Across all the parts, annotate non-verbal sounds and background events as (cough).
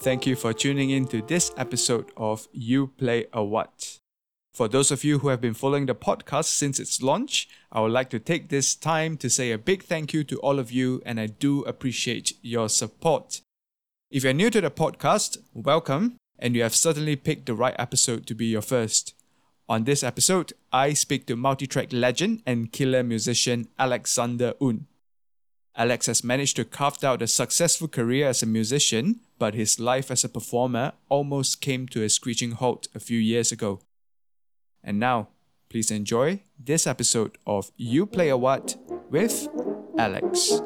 Thank you for tuning in to this episode of You Play a What. For those of you who have been following the podcast since its launch, I would like to take this time to say a big thank you to all of you, and I do appreciate your support. If you're new to the podcast, welcome, and you have certainly picked the right episode to be your first. On this episode, I speak to multi-track legend and killer musician Alexander Un. Alex has managed to carve out a successful career as a musician, but his life as a performer almost came to a screeching halt a few years ago. And now, please enjoy this episode of You Play a What with Alex.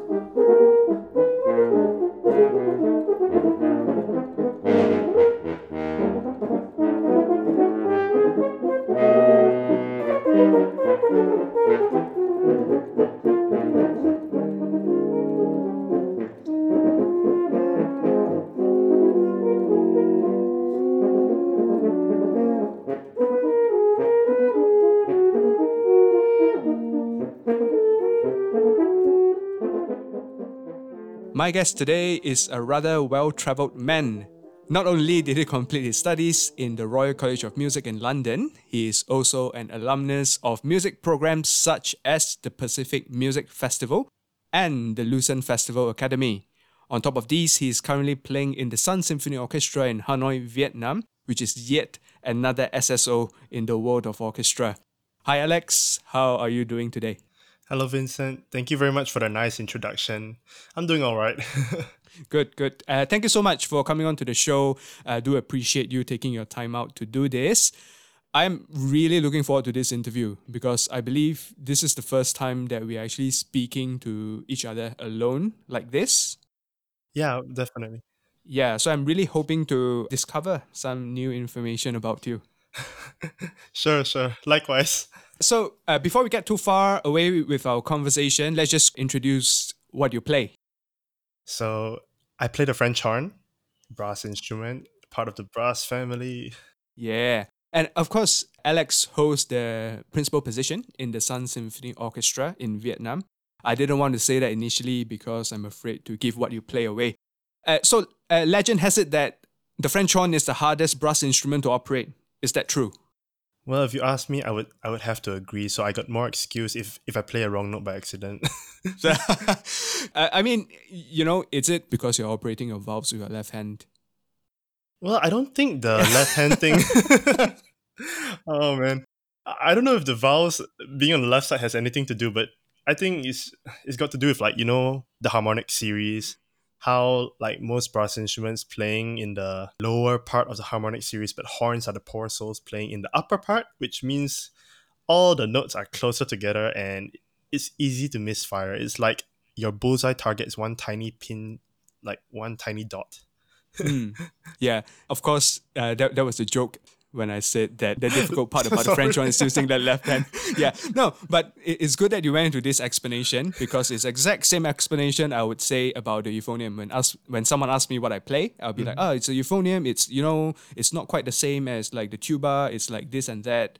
My guest today is a rather well travelled man. Not only did he complete his studies in the Royal College of Music in London, he is also an alumnus of music programs such as the Pacific Music Festival and the Lucerne Festival Academy. On top of these, he is currently playing in the Sun Symphony Orchestra in Hanoi, Vietnam, which is yet another SSO in the world of orchestra. Hi, Alex. How are you doing today? Hello, Vincent. Thank you very much for the nice introduction. I'm doing all right. (laughs) good, good. Uh, thank you so much for coming on to the show. I do appreciate you taking your time out to do this. I'm really looking forward to this interview because I believe this is the first time that we're actually speaking to each other alone like this. Yeah, definitely. Yeah, so I'm really hoping to discover some new information about you. (laughs) sure, sure. Likewise. So, uh, before we get too far away with our conversation, let's just introduce what you play. So, I play the French horn, brass instrument, part of the brass family. Yeah. And of course, Alex holds the principal position in the Sun Symphony Orchestra in Vietnam. I didn't want to say that initially because I'm afraid to give what you play away. Uh, so, uh, legend has it that the French horn is the hardest brass instrument to operate. Is that true? Well, if you ask me, I would I would have to agree. So I got more excuse if if I play a wrong note by accident. (laughs) (laughs) I mean, you know, is it because you're operating your valves with your left hand? Well, I don't think the left hand thing. (laughs) oh man, I don't know if the valves being on the left side has anything to do, but I think it's it's got to do with like you know the harmonic series how like most brass instruments playing in the lower part of the harmonic series, but horns are the poor souls playing in the upper part, which means all the notes are closer together and it's easy to misfire. It's like your bullseye target is one tiny pin, like one tiny dot. mm. Yeah, of course, uh, that, that was a joke when I said that the difficult part (laughs) about the French horn is using the left hand. (laughs) Yeah, no, but it's good that you went into this explanation because it's exact same explanation I would say about the euphonium. When ask, when someone asks me what I play, I'll be mm-hmm. like, oh, it's a euphonium. It's you know, it's not quite the same as like the tuba. It's like this and that,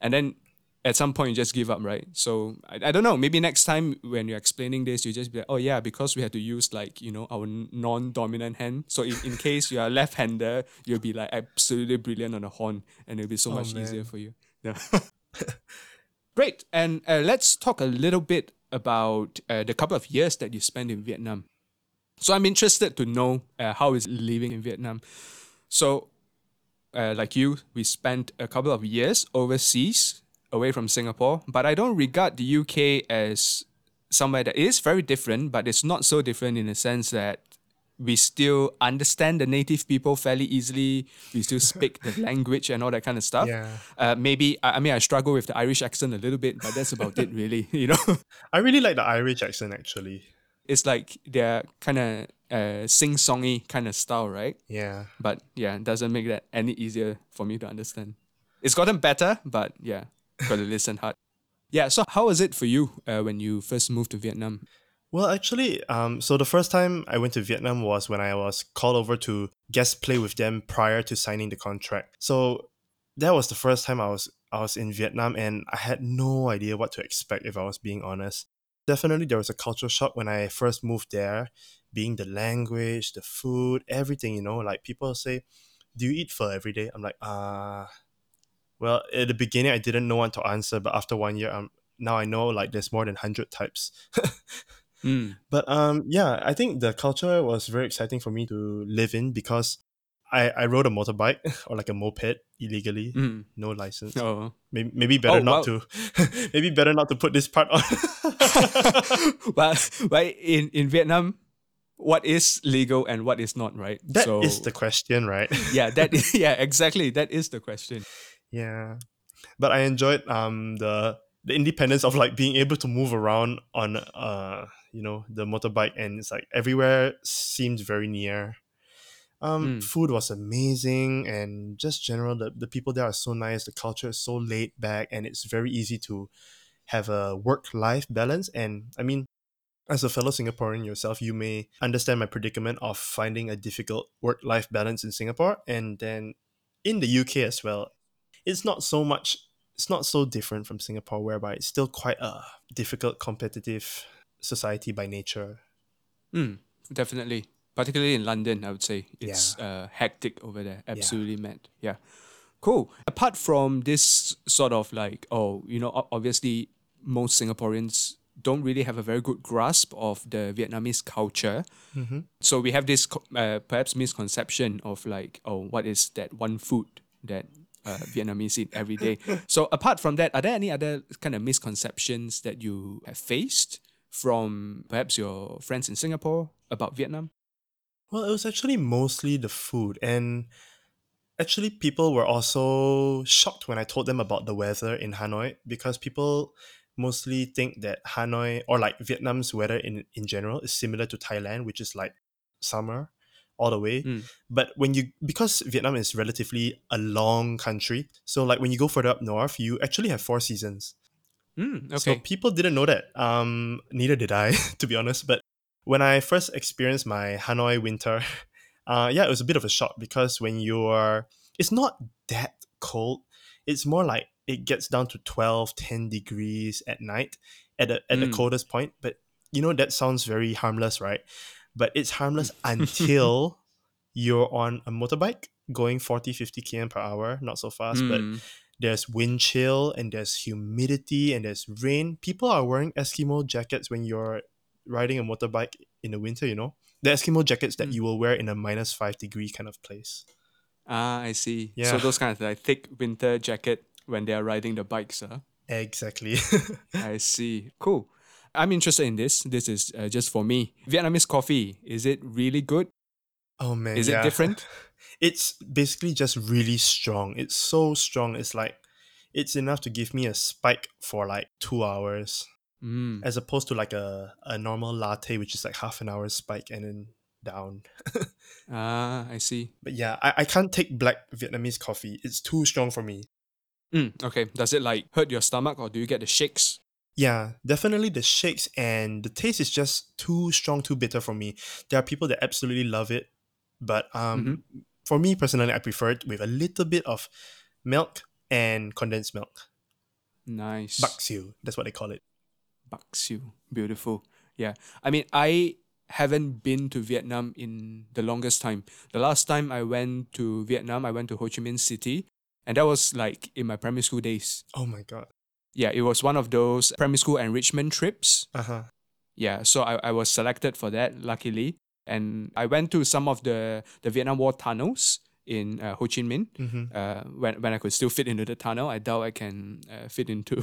and then at some point you just give up, right? So I, I don't know. Maybe next time when you're explaining this, you just be like, oh yeah, because we had to use like you know our non-dominant hand. So in, in case you are left-hander, you'll be like absolutely brilliant on a horn, and it'll be so oh, much man. easier for you. Yeah. (laughs) Great. And uh, let's talk a little bit about uh, the couple of years that you spent in Vietnam. So I'm interested to know uh, how is living in Vietnam. So, uh, like you, we spent a couple of years overseas away from Singapore, but I don't regard the UK as somewhere that is very different, but it's not so different in the sense that we still understand the native people fairly easily. We still speak the (laughs) language and all that kind of stuff. Yeah. Uh, maybe I, I mean I struggle with the Irish accent a little bit, but that's about it really. (laughs) You know. I really like the Irish accent actually. It's like they're kind of uh, sing songy kind of style, right? Yeah. But yeah, it doesn't make that any easier for me to understand. It's gotten better, but yeah, got to listen hard. Yeah, so how was it for you uh, when you first moved to Vietnam? Well, actually, um, so the first time I went to Vietnam was when I was called over to guest play with them prior to signing the contract. So that was the first time I was I was in Vietnam, and I had no idea what to expect if I was being honest. Definitely, there was a cultural shock when I first moved there, being the language, the food, everything. You know, like people say, "Do you eat pho every day?" I'm like, ah. Uh, well, at the beginning, I didn't know what to answer, but after one year, um, now I know like there's more than hundred types. (laughs) mm. But um, yeah, I think the culture was very exciting for me to live in because I, I rode a motorbike (laughs) or like a moped illegally, Mm. no license. Oh. Maybe, maybe better Oh, not wow. to. (laughs) maybe better not to put this part on. well, well, in, in Vietnam, what is legal and what is not, right? That is so, the question, right? yeah, that is, yeah, exactly. That is the question. Yeah, but I enjoyed um the the independence of like being able to move around on uh you know the motorbike and it's like everywhere seemed very near. Um, Mm. food was amazing and just general the, the people there are so nice. The culture is so laid back and it's very easy to have a work life balance. And I mean, as a fellow Singaporean yourself, you may understand my predicament of finding a difficult work life balance in Singapore and then in the UK as well. It's not so much it's not so different from Singapore whereby it's still quite a difficult competitive society by nature. Mm, definitely. Particularly in London, I would say it's uh, hectic over there. Absolutely mad. Yeah. Cool. Apart from this sort of like, oh, you know, obviously most Singaporeans don't really have a very good grasp of the Vietnamese culture. Mm-hmm. So we have this uh, perhaps misconception of like, oh, what is that one food that uh, Vietnamese eat every day? (laughs) so apart from that, are there any other kind of misconceptions that you have faced from perhaps your friends in Singapore about Vietnam? Well, it was actually mostly the food. And actually, people were also shocked when I told them about the weather in Hanoi because people mostly think that Hanoi or like Vietnam's weather in, in general is similar to Thailand, which is like summer all the way. Mm. But when you, because Vietnam is relatively a long country, so like when you go further up north, you actually have four seasons. Mm, okay. So people didn't know that. Um, neither did I, (laughs) to be honest. But when I first experienced my Hanoi winter, (laughs) uh, yeah, it was a bit of a shock because when you're, it's not that cold. It's more like it gets down to 12, 10 degrees at night at the, at the Mm. coldest point. But you know, that sounds very harmless, right? But it's harmless (laughs) until you're on a motorbike going 40, 50 km per hour, not so fast, but Mm, there's wind chill and there's humidity and there's rain. People are wearing Eskimo jackets when you're riding a motorbike in the winter, you know? The Eskimo jackets that Mm. you will wear in a minus five degree kind of place. ah, I see. Yeah. So those kind of like thick winter jacket when they are riding the bikes, huh? Exactly. (laughs) I see. Cool. I'm interested in this. This is uh, just for me. Vietnamese coffee, is it really good? oh man. Is it different? (laughs) It's basically just really strong. It's so strong. It's like it's enough to give me a spike for like two hours. Mm. As opposed to like a, a normal latte, which is like half an hour spike and then down. (laughs) Ah, I see. But yeah, I, I can't take black Vietnamese coffee. It's too strong for me. Mm, okay. Does it like hurt your stomach or do you get the shakes? Yeah, definitely the shakes and the taste is just too strong, too bitter for me. There are people that absolutely love it, but um, for me personally, I prefer it with a little bit of milk and condensed milk. Nice. Bac xiu, that's what they call it. Bac Xiu. Beautiful. Yeah. I mean, I haven't been to Vietnam in the longest time. The last time I went to Vietnam, I went to Ho Chi Minh City, and that was like in my primary school days. Oh my god. Yeah, it was one of those primary school enrichment trips. Uh huh. Yeah, so I, I was selected for that, luckily. And I went to some of the, the Vietnam War tunnels in uh, Ho Chi Minh. hmm Uh, when, when I could still fit into the tunnel, I doubt I can uh, fit into (laughs)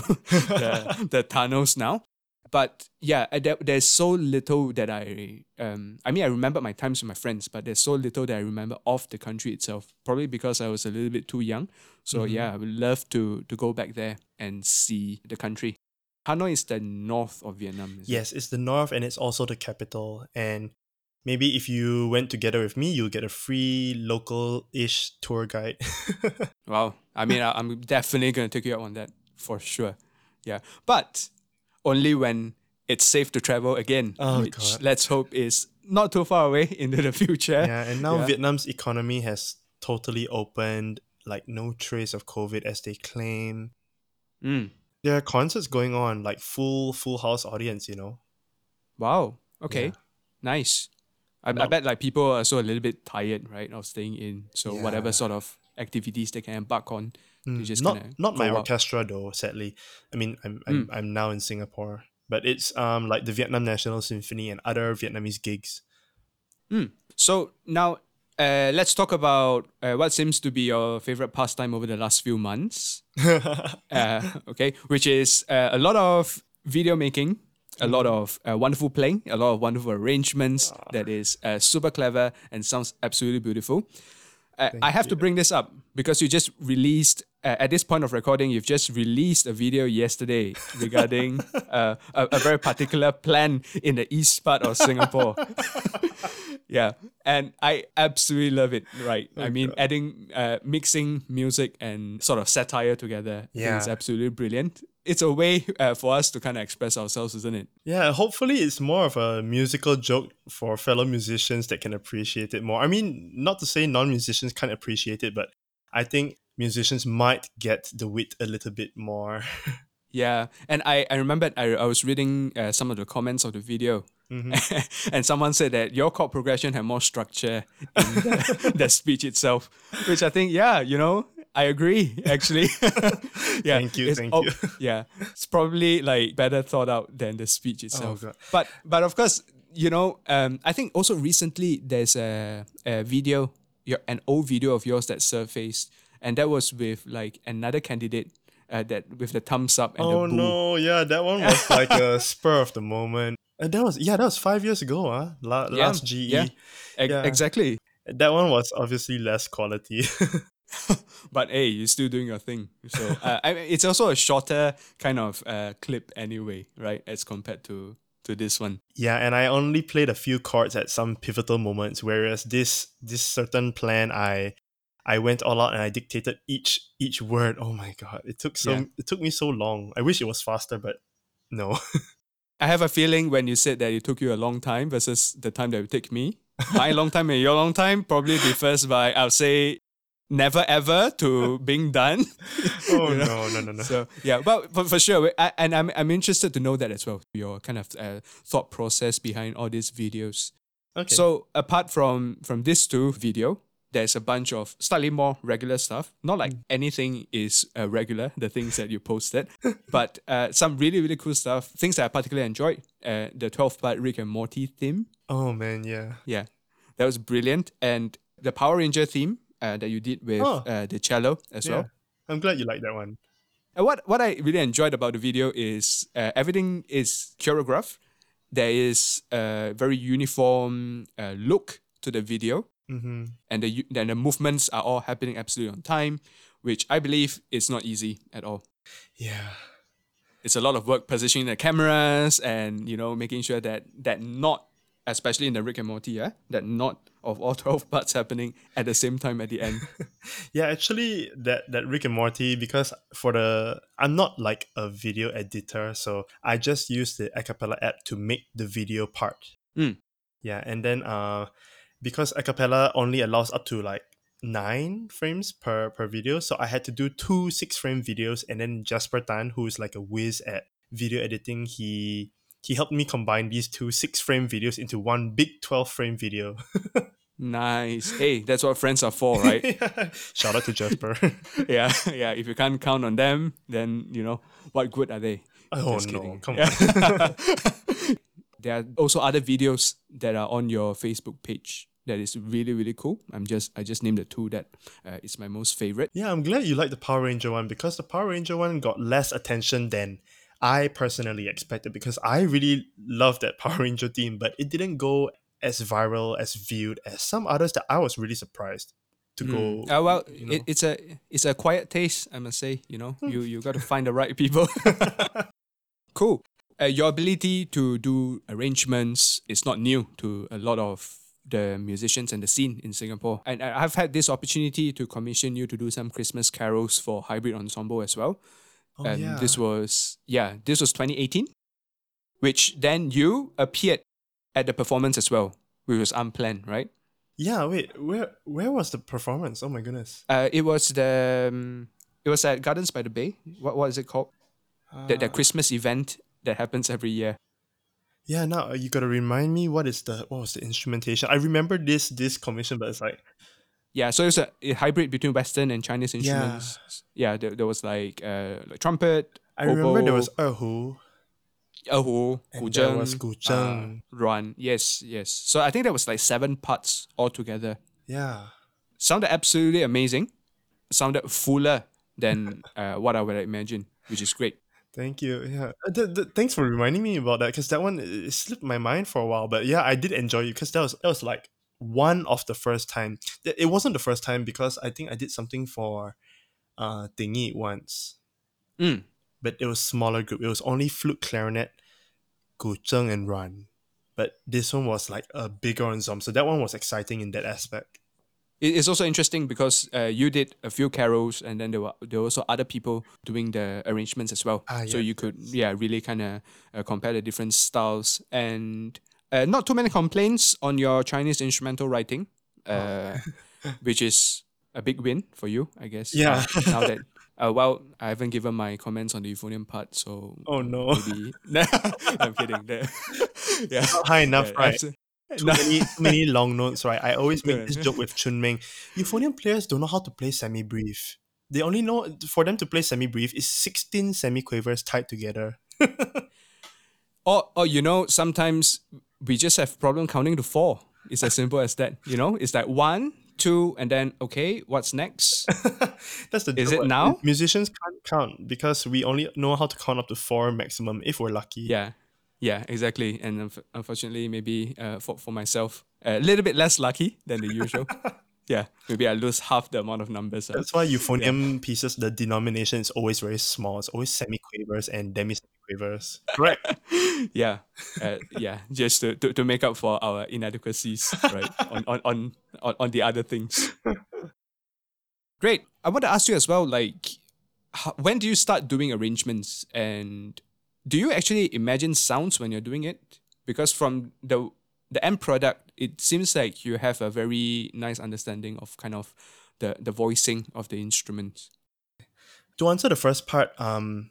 the, (laughs) the tunnels now. But yeah, uh, there, there's so little that I, um, I mean, I remember my times with my friends, but there's so little that I remember of the country itself. Probably because I was a little bit too young. So Mhm. yeah, I would love to to go back there and see the country. Hanoi is the north of Vietnam. Is it? Yes, it's the north and it's also the capital. And maybe if you went together with me, you'll get a free local ish tour guide. (laughs) Wow. I mean, I, I'm definitely going to take you up on that for sure. Yeah. But only when it's safe to travel again, Oh, which God. let's hope is not too far away (laughs) into the future. yeah, and now Yeah. Vietnam's economy has totally opened, like no trace of COVID as they claim. Mm. There are concerts going on, like full full house audience, you know. Wow. Okay. Yeah. Nice. I, I bet like people are also a little bit tired, right, of staying in. So whatever sort of activities they can embark on, Mm, just not not my out. orchestra though, sadly. I mean, I'm I'm, I'm now in Singapore, but it's um like the Vietnam National Symphony and other Vietnamese gigs. So now uh, let's talk about uh, what seems to be your favorite pastime over the last few months. (laughs) uh, okay, which is uh, a lot of video making, a lot Mm-hmm. of uh, wonderful playing, a lot of wonderful arrangements Ah. that is uh, super clever and sounds absolutely beautiful. Uh, I have to bring this up because you just released, uh, at this point of recording, you've just released a video yesterday regarding (laughs) uh, a, a very particular plan in the east part of Singapore. (laughs) yeah, and I absolutely love it. Right, I mean, adding, uh, mixing music and sort of satire together think is absolutely brilliant. It's a way uh, for us to kind of express ourselves, isn't it? Yeah, hopefully it's more of a musical joke for fellow musicians that can appreciate it more. I mean, not to say non-musicians can't appreciate it, but I think musicians might get the wit a little bit more. (laughs) Yeah, and I, I remember I, I was reading uh, some of the comments of the video, Mm-hmm. (laughs) and someone said that your chord progression had more structure in the, (laughs) the speech itself, which I think, yeah, you know, I agree actually. (laughs) (laughs) yeah, Thank you, it's thank you. (laughs) yeah, it's probably like better thought out than the speech itself. Oh, God. But but of course, you know, um, I think also recently there's a, a video, your an old video of yours that surfaced, and that was with like another candidate. Uh, that with the thumbs up and oh the boo. no, yeah, that one was like a spur of the moment. And that was yeah, that was five years ago, huh? La- Yeah, last GE. yeah. Ex- Yeah. Exactly. That one was obviously less quality. (laughs) But hey, you're still doing your thing. So (laughs) uh, I mean, it's also a shorter kind of uh, clip anyway, right? As compared to to this one. Yeah, and I only played a few chords at some pivotal moments, whereas this this certain plan I I went all out and I dictated each each word. Oh my god. It took so Yeah. it took me so long. I wish it was faster, but no. (laughs) I have a feeling when you said that it took you a long time versus the time that it would take me, my long time and your long time probably differs by I'll say never ever to being done. (laughs) oh You know? no, no, no, no. So yeah, but for, for sure, I, and I'm I'm interested to know that as well. Your kind of uh, thought process behind all these videos. okay. So apart from from this two video, there's a bunch of slightly more regular stuff. Not like Mm. anything is uh, regular, the things that you posted, (laughs) but uh, some really really cool stuff. Things that I particularly enjoyed. Uh, the 12 part Rick and Morty theme. oh man, yeah. Yeah, that was brilliant. And the Power Ranger theme uh, that you did with Oh. uh, the cello as Yeah. well. I'm glad you like that one. And what what I really enjoyed about the video is uh, everything is choreographed. There is a very uniform uh, look to the video, Mm-hmm. and the and the movements are all happening absolutely on time, which I believe is not easy at all. Yeah. It's a lot of work positioning the cameras and you know making sure that that not, especially in the Rick and Morty, yeah, that not of all (laughs) twelve parts happening at the same time at the end. (laughs) Yeah, actually, that that Rick and Morty because for the I'm not like a video editor, so I just use the Acapella app to make the video part. Mm. Yeah, and then uh, because Acapella only allows up to like nine frames per per video, so I had to do two six frame videos, and then Jasper Tan, who is like a whiz at video editing, he he helped me combine these two six frame videos into one big twelve frame video. (laughs) nice. Hey, that's what friends are for, right? (laughs) Shout out to Jasper. (laughs) yeah, yeah. If you can't count on them, then you know what good are they? oh Just no, kidding. come Yeah. on. there are also other videos that are on your Facebook page that is really really cool. I'm just I just named the two that uh, is my most favorite. Yeah, I'm glad you like the Power Ranger one because the Power Ranger one got less attention than I personally expected because I really love that (laughs) Power Ranger theme, but it didn't go as viral as viewed as some others that I was really surprised to go. Uh, well, you know. it, it's a it's a quiet taste, I must say. You know, you you got to find the right people. (laughs) (laughs) Cool. Uh, your ability to do arrangements is not new to a lot of the musicians and the scene in Singapore. And I've had this opportunity to commission you to do some Christmas carols for Hybrid Ensemble as well. Oh and yeah. this was yeah, this was 2018, which then you appeared at the performance as well, which was unplanned, right? yeah. Wait, where where was the performance? Oh my goodness. Uh, it was the um, it was at Gardens by the Bay. What what is it called? the, the Uh, Christmas event that happens every year. yeah. Now uh, you gotta remind me what is the what was the instrumentation? I remember this this commission, but it's like Yeah, so it's a, a hybrid between Western and Chinese instruments. Yeah, there, there was like uh like trumpet. I remember there was Erhu. erhu, And guzheng, there was guzheng. uh, ruan. Yes, yes. So I think there was like seven parts altogether. Yeah. Sounded absolutely amazing. Sounded fuller than uh, what I would imagine, which is great. Thank you. Yeah. Uh, th- th- thanks for reminding me about that because that one slipped my mind for a while. But yeah, I did enjoy it because that was that was like one of the first time. It wasn't the first time because I think I did something for uh Tingy once, Mm. but it was smaller group. It was only flute, clarinet, Gu Zheng, and Ruan. But this one was like a bigger ensemble, so that one was exciting in that aspect. It's also interesting because uh, you did a few carols, and then there were there were also other people doing the arrangements as well. Ah, yeah, so you could yeah really kind of uh, compare the different styles, and uh, not too many complaints on your Chinese instrumental writing, uh, (laughs) which is a big win for you, I guess. Yeah. Uh, now that uh, well, I haven't given my comments on the euphonium part, so Oh no, maybe (laughs) (laughs) I'm kidding. Yeah, not high enough, Yeah, right? too many too many long notes, right? I always make this joke with Chun Ming. Euphonium players don't know how to play semibreve. They only know for them to play semibreve is sixteen semi quavers tied together. Or, or you know, sometimes we just have problem counting to four. It's as simple as that. You know, it's like one, two, and then okay, what's next? (laughs) That's the Is it now? Musicians can't count because we only know how to count up to four maximum if we're lucky. yeah, yeah, exactly. And unf- unfortunately, maybe uh, for for myself, a little bit less lucky than the usual. (laughs) yeah, maybe I lose half the amount of numbers. uh. That's why euphonium pieces, the denomination is always very small. It's always semi quavers and demi semi quavers. Correct. (laughs) yeah, uh, yeah, just to, to, to make up for our inadequacies, right? on, on, on, on, on the other things. Great. I want to ask you as well, like, how, when do you start doing arrangements, and do you actually imagine sounds when you're doing it? Because from the the end product, it seems like you have a very nice understanding of kind of the the voicing of the instruments. to answer the first part, um,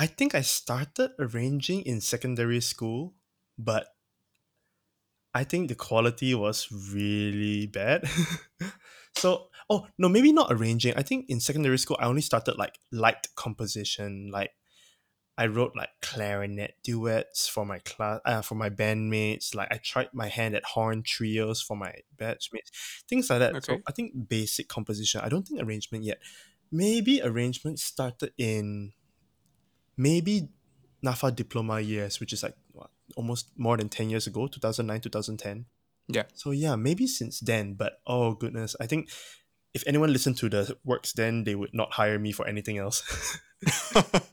I think I started arranging in secondary school, but I think the quality was really bad. (laughs) so, oh no, maybe not arranging. I think in secondary school I only started like light composition, like I wrote like clarinet duets for my class, uh, for my bandmates. Like I tried my hand at horn trios for my batchmates, things like that. So I think basic composition. I don't think arrangement yet. Maybe arrangement started in maybe NAFA diploma years, which is like what, almost more than ten years ago, two thousand nine, two thousand ten. Yeah. So yeah, maybe since then. But oh goodness, I think if anyone listened to the works then, they would not hire me for anything else. (laughs) (laughs)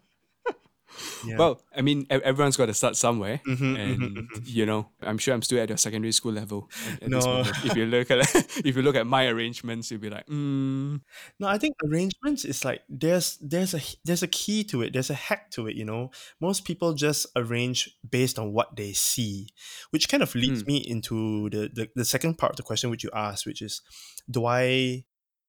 yeah. Well, I mean, everyone's got to start somewhere, Mhm, and mhm, mhm. you know, I'm sure I'm still at your secondary school level. At, at No. if you look at (laughs) if you look at my arrangements, you'll be like, mm, No, I think arrangements is like there's there's a there's a key to it. There's a hack to it. You know, most people just arrange based on what they see, which kind of leads Mm. me into the, the the second part of the question which you asked, which is, do I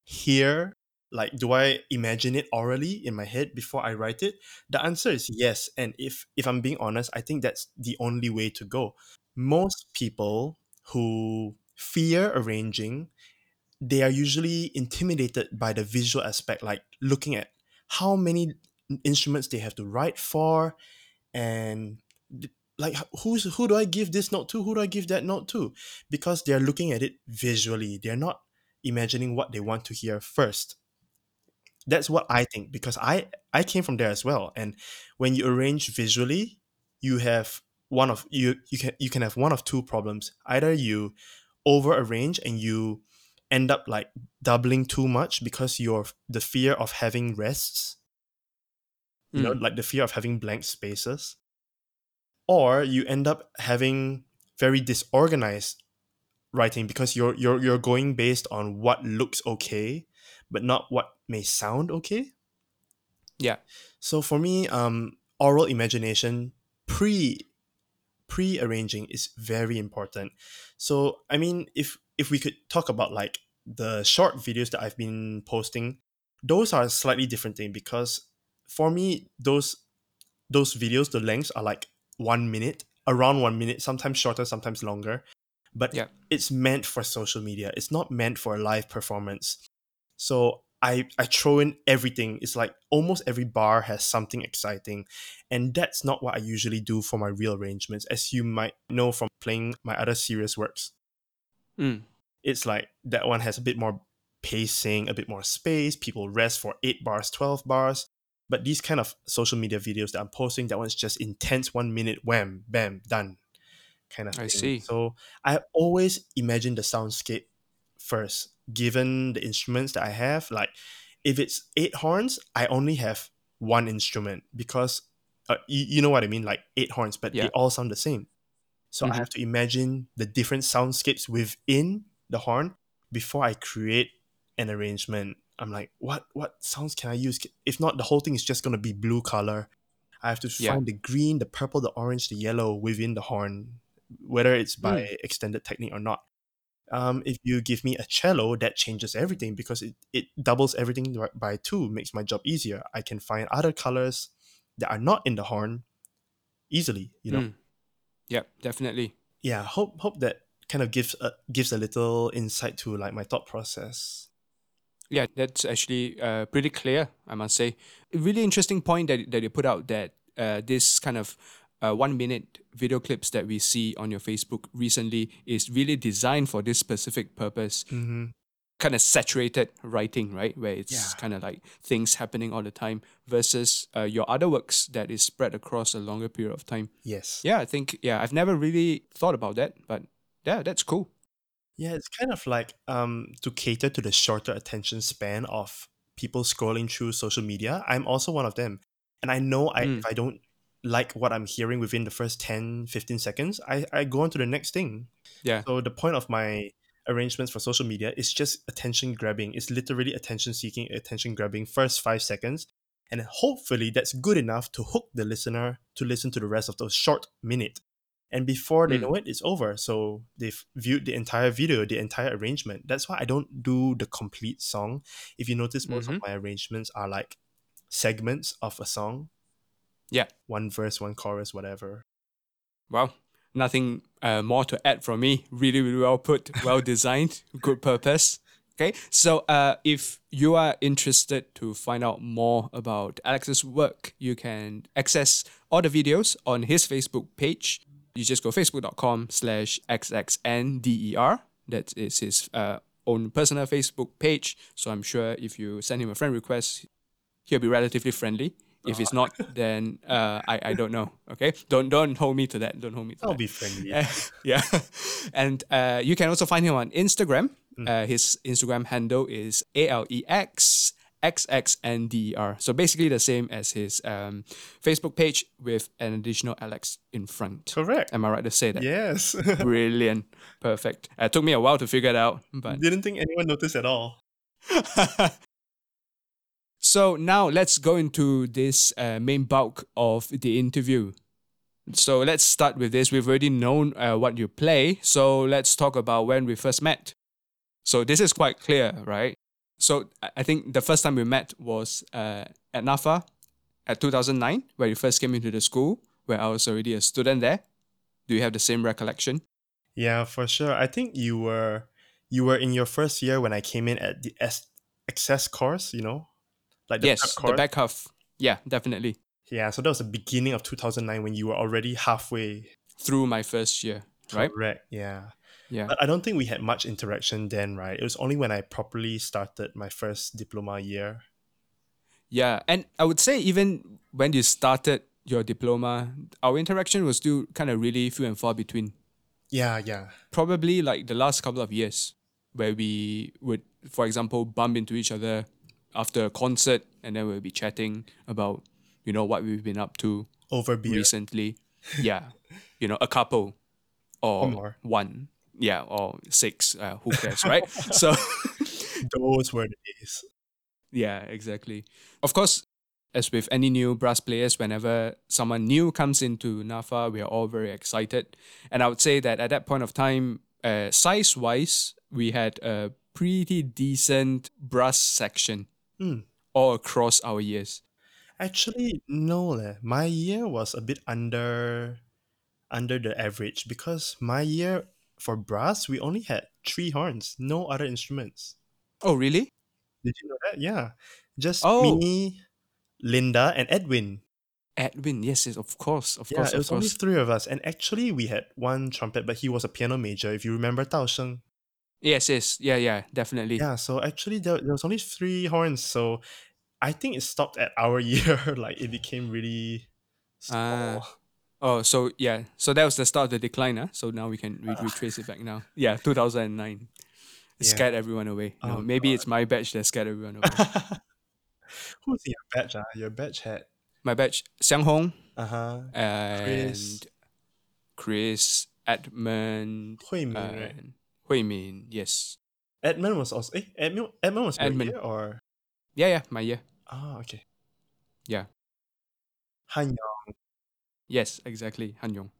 hear like do I imagine it orally in my head before I write it? The answer is yes. And if if I'm being honest, I think that's the only way to go. Most people who fear arranging they are usually intimidated by the visual aspect, like looking at how many instruments they have to write for, and like who's who do I give this note to? Who do I give that note to? Because they are looking at it visually. They're not imagining what they want to hear first. That's what I think because I I came from there as well. And when you arrange visually, you have one of you you can you can have one of two problems. Either you over arrange and you end up like doubling too much because you're the fear of having rests you know, mm. like the fear of having blank spaces. Or you end up having very disorganized writing because you're you're you're going based on what looks okay, but not what may sound okay. Yeah. So for me, um, oral imagination pre pre arranging is very important. So I mean, if if we could talk about like the short videos that I've been posting, those are a slightly different thing because for me, those those videos, the lengths are like one minute, around one minute, sometimes shorter, sometimes longer. But Yeah. it's meant for social media. It's not meant for a live performance. So I I throw in everything. It's like almost every bar has something exciting. And that's not what I usually do for my real arrangements, as you might know from playing my other serious works. Mm. It's like that one has a bit more pacing, a bit more space. People rest for eight bars, 12 bars. But these kind of social media videos that I'm posting, that one's just intense, one minute, wham, bam, done kind of I thing. see. So I always imagine the soundscape first, given the instruments that I have. Like if it's eight horns, I only have one instrument because uh, you, you know what I mean, like eight horns, but Yeah. they all sound the same. So I Mhm. have to imagine the different soundscapes within the horn before I create an arrangement. I'm like, what what sounds can I use? If not, the whole thing is just gonna be blue color. I have to Yeah. find the green, the purple, the orange, the yellow within the horn, whether it's by Hmm. extended technique or not. Um, if you give me a cello, that changes everything because it, it doubles everything by- two, makes my job easier. I can find other colors that are not in the horn easily, you know. Mm. Yeah, definitely. Yeah, hope hope that kind of gives a gives a little insight to like my thought process. Yeah, that's actually uh, pretty clear, I must say. A really interesting point that, that you put out that uh, this kind of uh, one minute video clips that we see on your Facebook recently is really designed for this specific purpose. Mm-hmm. Kind of saturated writing, right? Where it's Yeah. kind of like things happening all the time versus uh, your other works that is spread across a longer period of time. Yes. Yeah, I think, yeah, I've never really thought about that, but yeah, that's cool. Yeah, it's kind of like um to cater to the shorter attention span of people scrolling through social media. I'm also one of them. And I know I, Mm. if I don't like what I'm hearing within the first 10, 15 seconds, I, I go on to the next thing. Yeah. So the point of my arrangements for social media is just attention grabbing. It's literally attention seeking, attention grabbing first five seconds. And hopefully that's good enough to hook the listener to listen to the rest of those short minute. And before they Mm. know it, it's over. So they've viewed the entire video, the entire arrangement. That's why I don't do the complete song. If you notice, most Mhm. of my arrangements are like segments of a song. Yeah. One verse, one chorus, whatever. Well, Nothing uh, more to add from me. Really, really well put, well designed, (laughs) good purpose. Okay, so uh, if you are interested to find out more about Alex's work, you can access all the videos on his Facebook page. You just go facebook.com slash xxnder. That is his uh, own personal Facebook page. So I'm sure if you send him a friend request, he'll be relatively friendly. If it's not, (laughs) then uh, I, I don't know. Okay, don't don't hold me to that. Don't hold me to I'll that. be friendly. Uh, (laughs) yeah, and uh, you can also find him on Instagram. Uh, his Instagram handle is a l e x x x n d e r. So basically the same as his um, Facebook page with an additional Alex in front. Correct. Am I right to say that? Yes. (laughs) Brilliant, perfect. Uh, it took me a while to figure it out, but Didn't think anyone noticed at all. So now let's go into this uh, main bulk of the interview. So let's start with this. We've already known uh, what you play, so let's talk about when we first met. So this is quite clear, right? So I think the first time we met was uh, at NAFA at 2009, where you first came into the school, where I was already a student there. Do you have the same recollection? Yeah, for sure. I think you were you were in your first year when I came in at the S- access course, you know? Like the yes, the back half. Yeah, definitely. Yeah, so that was the beginning of 2009 when you were already halfway Through my first year, right? correct. Yeah. Yeah. But I don't think we had much interaction then, right? It was only when I properly started my first diploma year. Yeah, and I would say even when you started your diploma, our interaction was still kind of really few and far between. Yeah, yeah. Probably like the last couple of years, where we would, for example, bump into each other after a concert, and then we'll be chatting about, you know, what we've been up to Over beer. recently. (laughs) Yeah. You know, a couple or, one. Yeah, or six. Uh, who cares, right? (laughs) so, (laughs) Those were the days. yeah, exactly. Of course, as with any new brass players, whenever someone new comes into NAFA, we are all very excited. And I would say that at that point of time, uh, size wise, we had a pretty decent brass section Hmm. all across our years. Actually, no leh. My year was a bit under under the average because my year for brass we only had three horns, no other instruments. Oh, really? Did you know that? Yeah. Just Oh. me, Linda, and Edwin. Edwin, yes, yes, of course, of Yeah, course, it of was only three of us. And actually we had one trumpet, but he was a piano major, if you remember Tao Sheng. Yes, yes, yeah, yeah, definitely. Yeah, so actually there, there was only three horns, so I think it stopped at our (laughs) year. like it became really Ah. small. (laughs) Oh, so yeah, so that was the start of the decline, huh? So now we can re- retrace it back now. Yeah, 2009. It Yeah. scared everyone away. No, Oh, maybe it's my batch that scared everyone away. (laughs) Who's in your batch? Ah? Your batch had my batch, Xiang Hong uh-huh. and Chris. Chris, Edmund, Hui Min, right? And Hui Min. Yes. Edmund was also eh, Edmund Edmund was Edmund. year or Yeah, yeah, my year. oh okay. Yeah. Han Yong. Yes, exactly. Han Yong.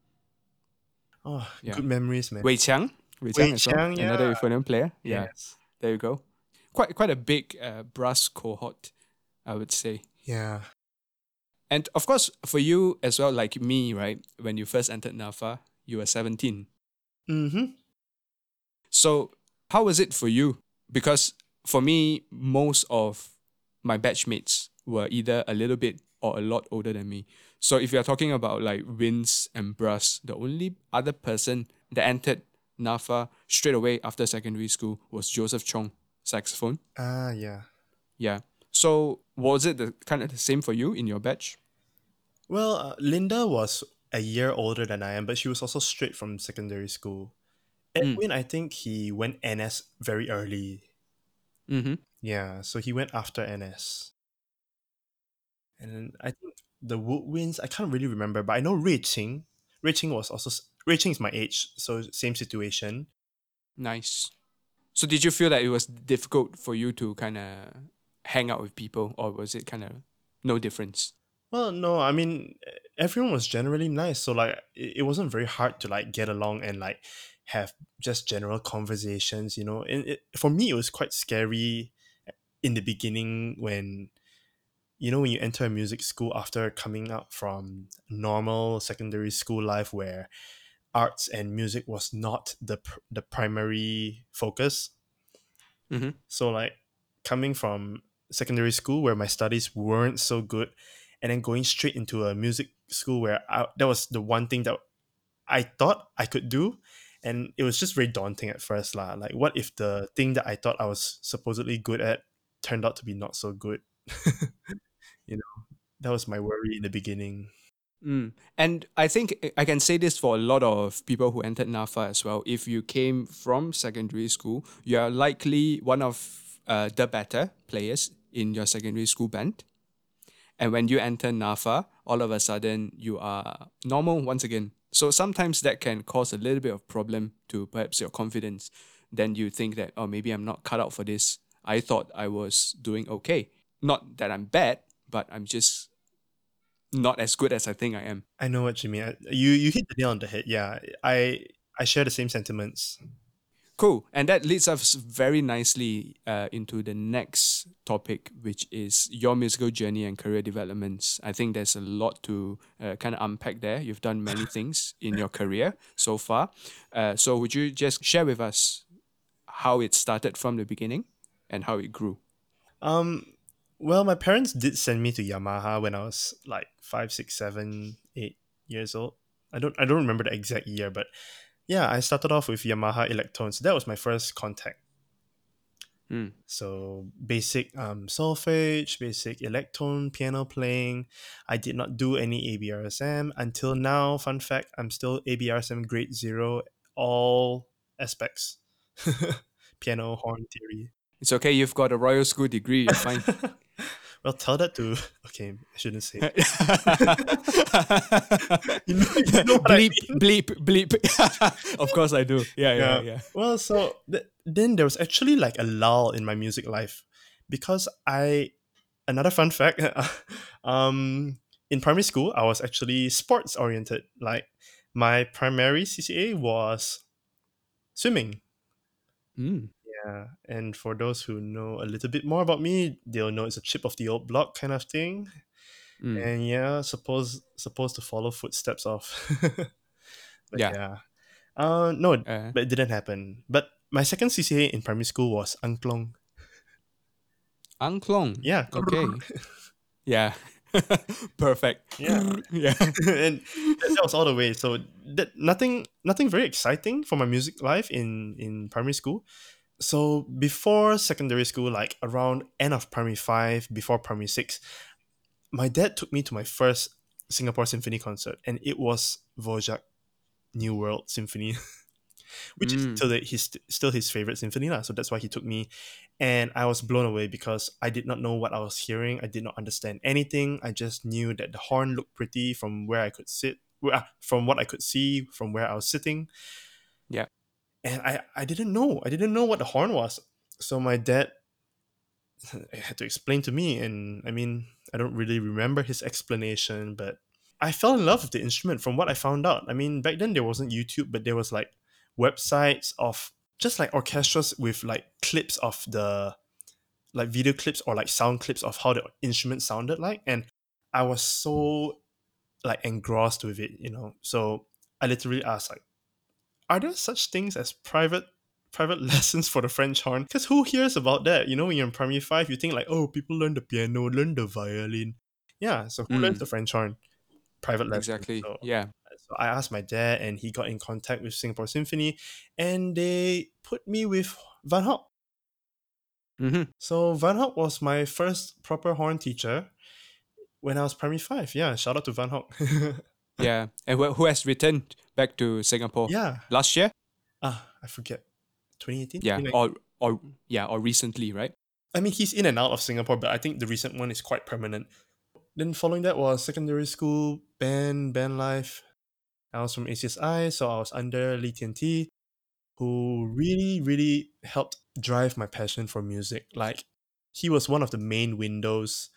Oh Yeah. good memories, man. Wei Qiang. Wei Wei Qiang as well. Qiang, Another. Euphonium player. Yeah. Yes. There you go. Quite quite a big uh, brass cohort, I would say. Yeah. And of course, for you as well, like me, right? When you first entered NAFA, you were 17. Mm-hmm. So, how was it for you? Because for me, most of my batchmates were either a little bit or a lot older than me. So, if you're talking about like Vince and Brass, the only other person that entered NAFA straight away after secondary school was Joseph Chong, saxophone. Ah yeah. Yeah. So, was it the kind of the same for you in your batch? Well, uh, Linda was a year older than I am, but she was also straight from secondary school. Mm. Edwin, I think he went NS very early. Mm-hmm. Yeah, so he went after NS. And I think the Woodwinds, I can't really remember, but I know Rui Qing. Rui Qing was also, Rui Qing is my age, so same situation. Nice. So did you feel that it was difficult for you to kind of hang out with people, or was it kind of no difference? Well, no, I mean, everyone was generally nice, so like, it, it wasn't very hard to like get along and like have just general conversations, you know. And it, for me, it was quite scary in the beginning when you know when you enter a music school after coming out from normal secondary school life where arts and music was not the pr- the primary focus Mhm. so like coming from secondary school where my studies weren't so good and then going straight into a music school where I, that was the one thing that I thought I could do and it was just very daunting at first lah like what if the thing that I thought I was supposedly good at turned out to be not so good (laughs) you know that was my worry in the beginning Mm. And I think I can say this for a lot of people who entered NAFA as well. If you came from secondary school, you are likely one of uh, the better players in your secondary school band. And when you enter NAFA, all of a sudden you are normal once again. So sometimes that can cause a little bit of problem to perhaps your confidence. Then you think that, oh, maybe I'm not cut out for this. I thought I was doing okay. Not that I'm bad, but I'm just not as good as I think I am. I know what you mean you you hit the nail on the head yeah I I share the same sentiments Cool. And that leads us very nicely uh, into the next topic, which is your musical journey and career developments. I think there's a lot to uh, kind of unpack there. You've done many (laughs) things in your career so far. Uh, so, would you just share with us how it started from the beginning and how it grew? Um, well, my parents did send me to Yamaha when I was like five, six, seven, eight years old. I don't, I don't remember the exact year, but yeah, I started off with Yamaha Electones. That was my first contact. Mm. So basic um, solfege, basic electone, piano playing. I did not do any ABRSM until now. Fun fact: I'm still ABRSM grade zero, all aspects. (laughs) piano, horn, theory. It's okay, you've got a Royal School degree, you're fine. (laughs) Well, tell that to. (laughs) Okay, I shouldn't say. (laughs) you know- you know what I bleep, bleep, bleep. (laughs) of course I do. Yeah, yeah, Yeah. yeah. Well, so th- then there was actually like a lull in my music life because I. Another fun fact. um, in primary school, I was actually sports oriented. Like my primary CCA was swimming. Mm. Yeah, and for those who know a little bit more about me, they'll know it's a chip of the old block kind of thing. Mm. And yeah, suppose supposed to follow footsteps of. (laughs) but Yeah. yeah. Uh no, Uh, but it didn't happen. But my second CCA in primary school was angklung. Angklung. Yeah. Okay. (laughs) Yeah. (laughs) Perfect. Yeah. yeah. and that, that was all the way. So that nothing nothing very exciting for my music life in in primary school. So before secondary school, like around end of primary five, before primary six, my dad took me to my first Singapore Symphony concert, and it was Dvorak New World Symphony, (laughs) which Mm. is still the, his still his favorite symphony lah. So that's why he took me, and I was blown away because I did not know what I was hearing. I did not understand anything. I just knew that the horn looked pretty from where I could sit, well, ah, from what I could see from where I was sitting. Yeah. And I I didn't know. I didn't know what the horn was. So my dad (laughs) had to explain to me, and I mean I don't really remember his explanation, but I fell in love with the instrument from what I found out. I mean, back then there wasn't YouTube, but there was like websites of just like orchestras with like clips of the like video clips or like sound clips of how the instrument sounded like and I was so like engrossed with it, you know. So I literally asked like are there such things as private private (laughs) lessons for the French horn? Because who hears about that? You know, when you're in primary five, you think like, oh, people learn the piano, learn the violin. Yeah, so who learns Mm. the French horn? Private lessons. Exactly. So, Yeah. so I asked my dad, and he got in contact with Singapore Symphony, and they put me with Van Hock. hmm So Van Hock was my first proper horn teacher when I was primary five. Yeah, shout out to Van Hock. (laughs) Yeah. And wh- who has returned back to Singapore yeah. last year? Ah, I forget. 2018? Yeah. 2019? Or or yeah, or recently, right? I mean, he's in and out of Singapore, but I think the recent one is quite permanent. Then following that was secondary school, band, band life. I was from ACSI, so I was under Lee Tian T, who really, really helped drive my passion for music. Like, he was one of the main windows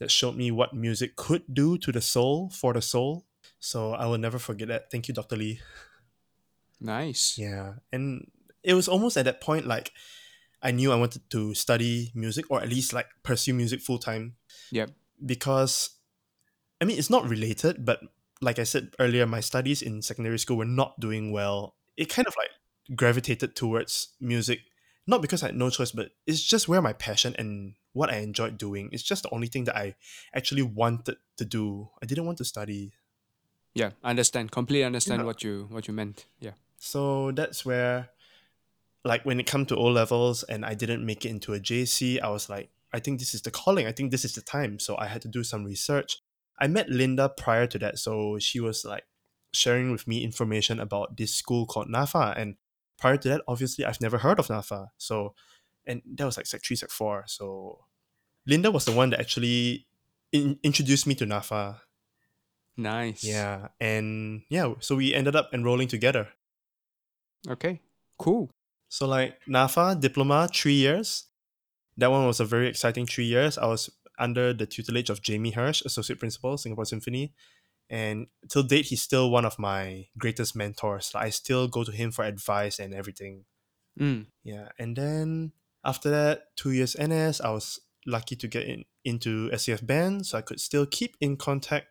that showed me what music could do to the soul, for the soul. So I will never forget that. Thank you, Dr. Lee. Nice. Yeah. And it was almost at that point like I knew I wanted to study music or at least like pursue music full time Yep. because I mean it's not related, but like I said earlier, my studies in secondary school were not doing well. It kind of like gravitated towards music, not because I had no choice, but it's just where my passion and what I enjoyed doing. It's just the only thing that I actually wanted to do. I didn't want to study. Yeah. I Understand. Completely understand Yeah. what you what you meant. Yeah. So that's where, like, when it come to O levels and I didn't make it into a JC, I was like, I think this is the calling. I think this is the time. So I had to do some research. I met Linda prior to that, so she was like sharing with me information about this school called NAFA. And prior to that, obviously, I've never heard of NAFA. So, and that was like Sec 3, Sec 4. So Linda was the one that actually in- introduced me to NAFA. Nice. Yeah. And yeah, so we ended up enrolling together. Okay. Cool. So like NAFA diploma three years. That one was a very exciting three years. I was under the tutelage of Jamie Hersch, associate principal, Singapore Symphony, and till date he's still one of my greatest mentors. Like, I still go to him for advice and everything. Mm. Yeah, and then after that, two years NS, I was lucky to get in, into SAF band, so I could still keep in contact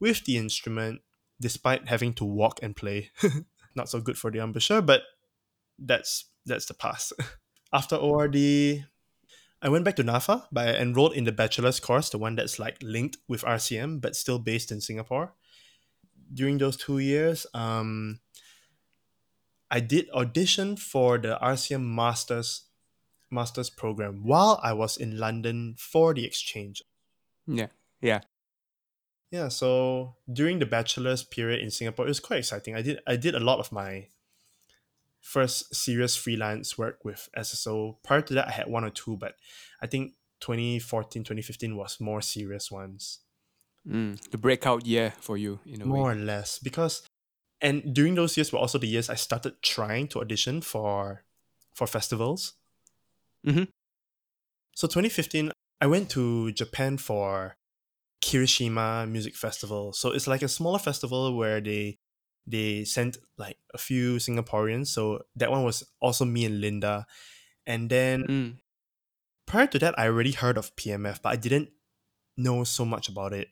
with the instrument despite having to walk and play. (laughs) Not so good for the embouchure, but that's that's the past. (laughs) After ORD, I went back to NAFA, but I enrolled in the bachelor's course, the one that's like linked with RCM, but still based in Singapore. During those two years, um, I did audition for the RCM Masters Masters program while I was in London for the exchange. Yeah. Yeah. Yeah, so during the bachelor's period in Singapore, it was quite exciting. I did I did a lot of my first serious freelance work with SSO. Prior to that, I had one or two, but I think 2014, 2015 was more serious ones. Mm, the breakout year for you, in a more way. or less. Because and during those years were also the years I started trying to audition for for festivals. Mhm. So 2015, I went to Japan for Kirishima Music Festival. So it's like a smaller festival where they they sent like a few Singaporeans. So that one was also me and Linda. And then Mm, prior to that, I already heard of PMF, but I didn't know so much about it.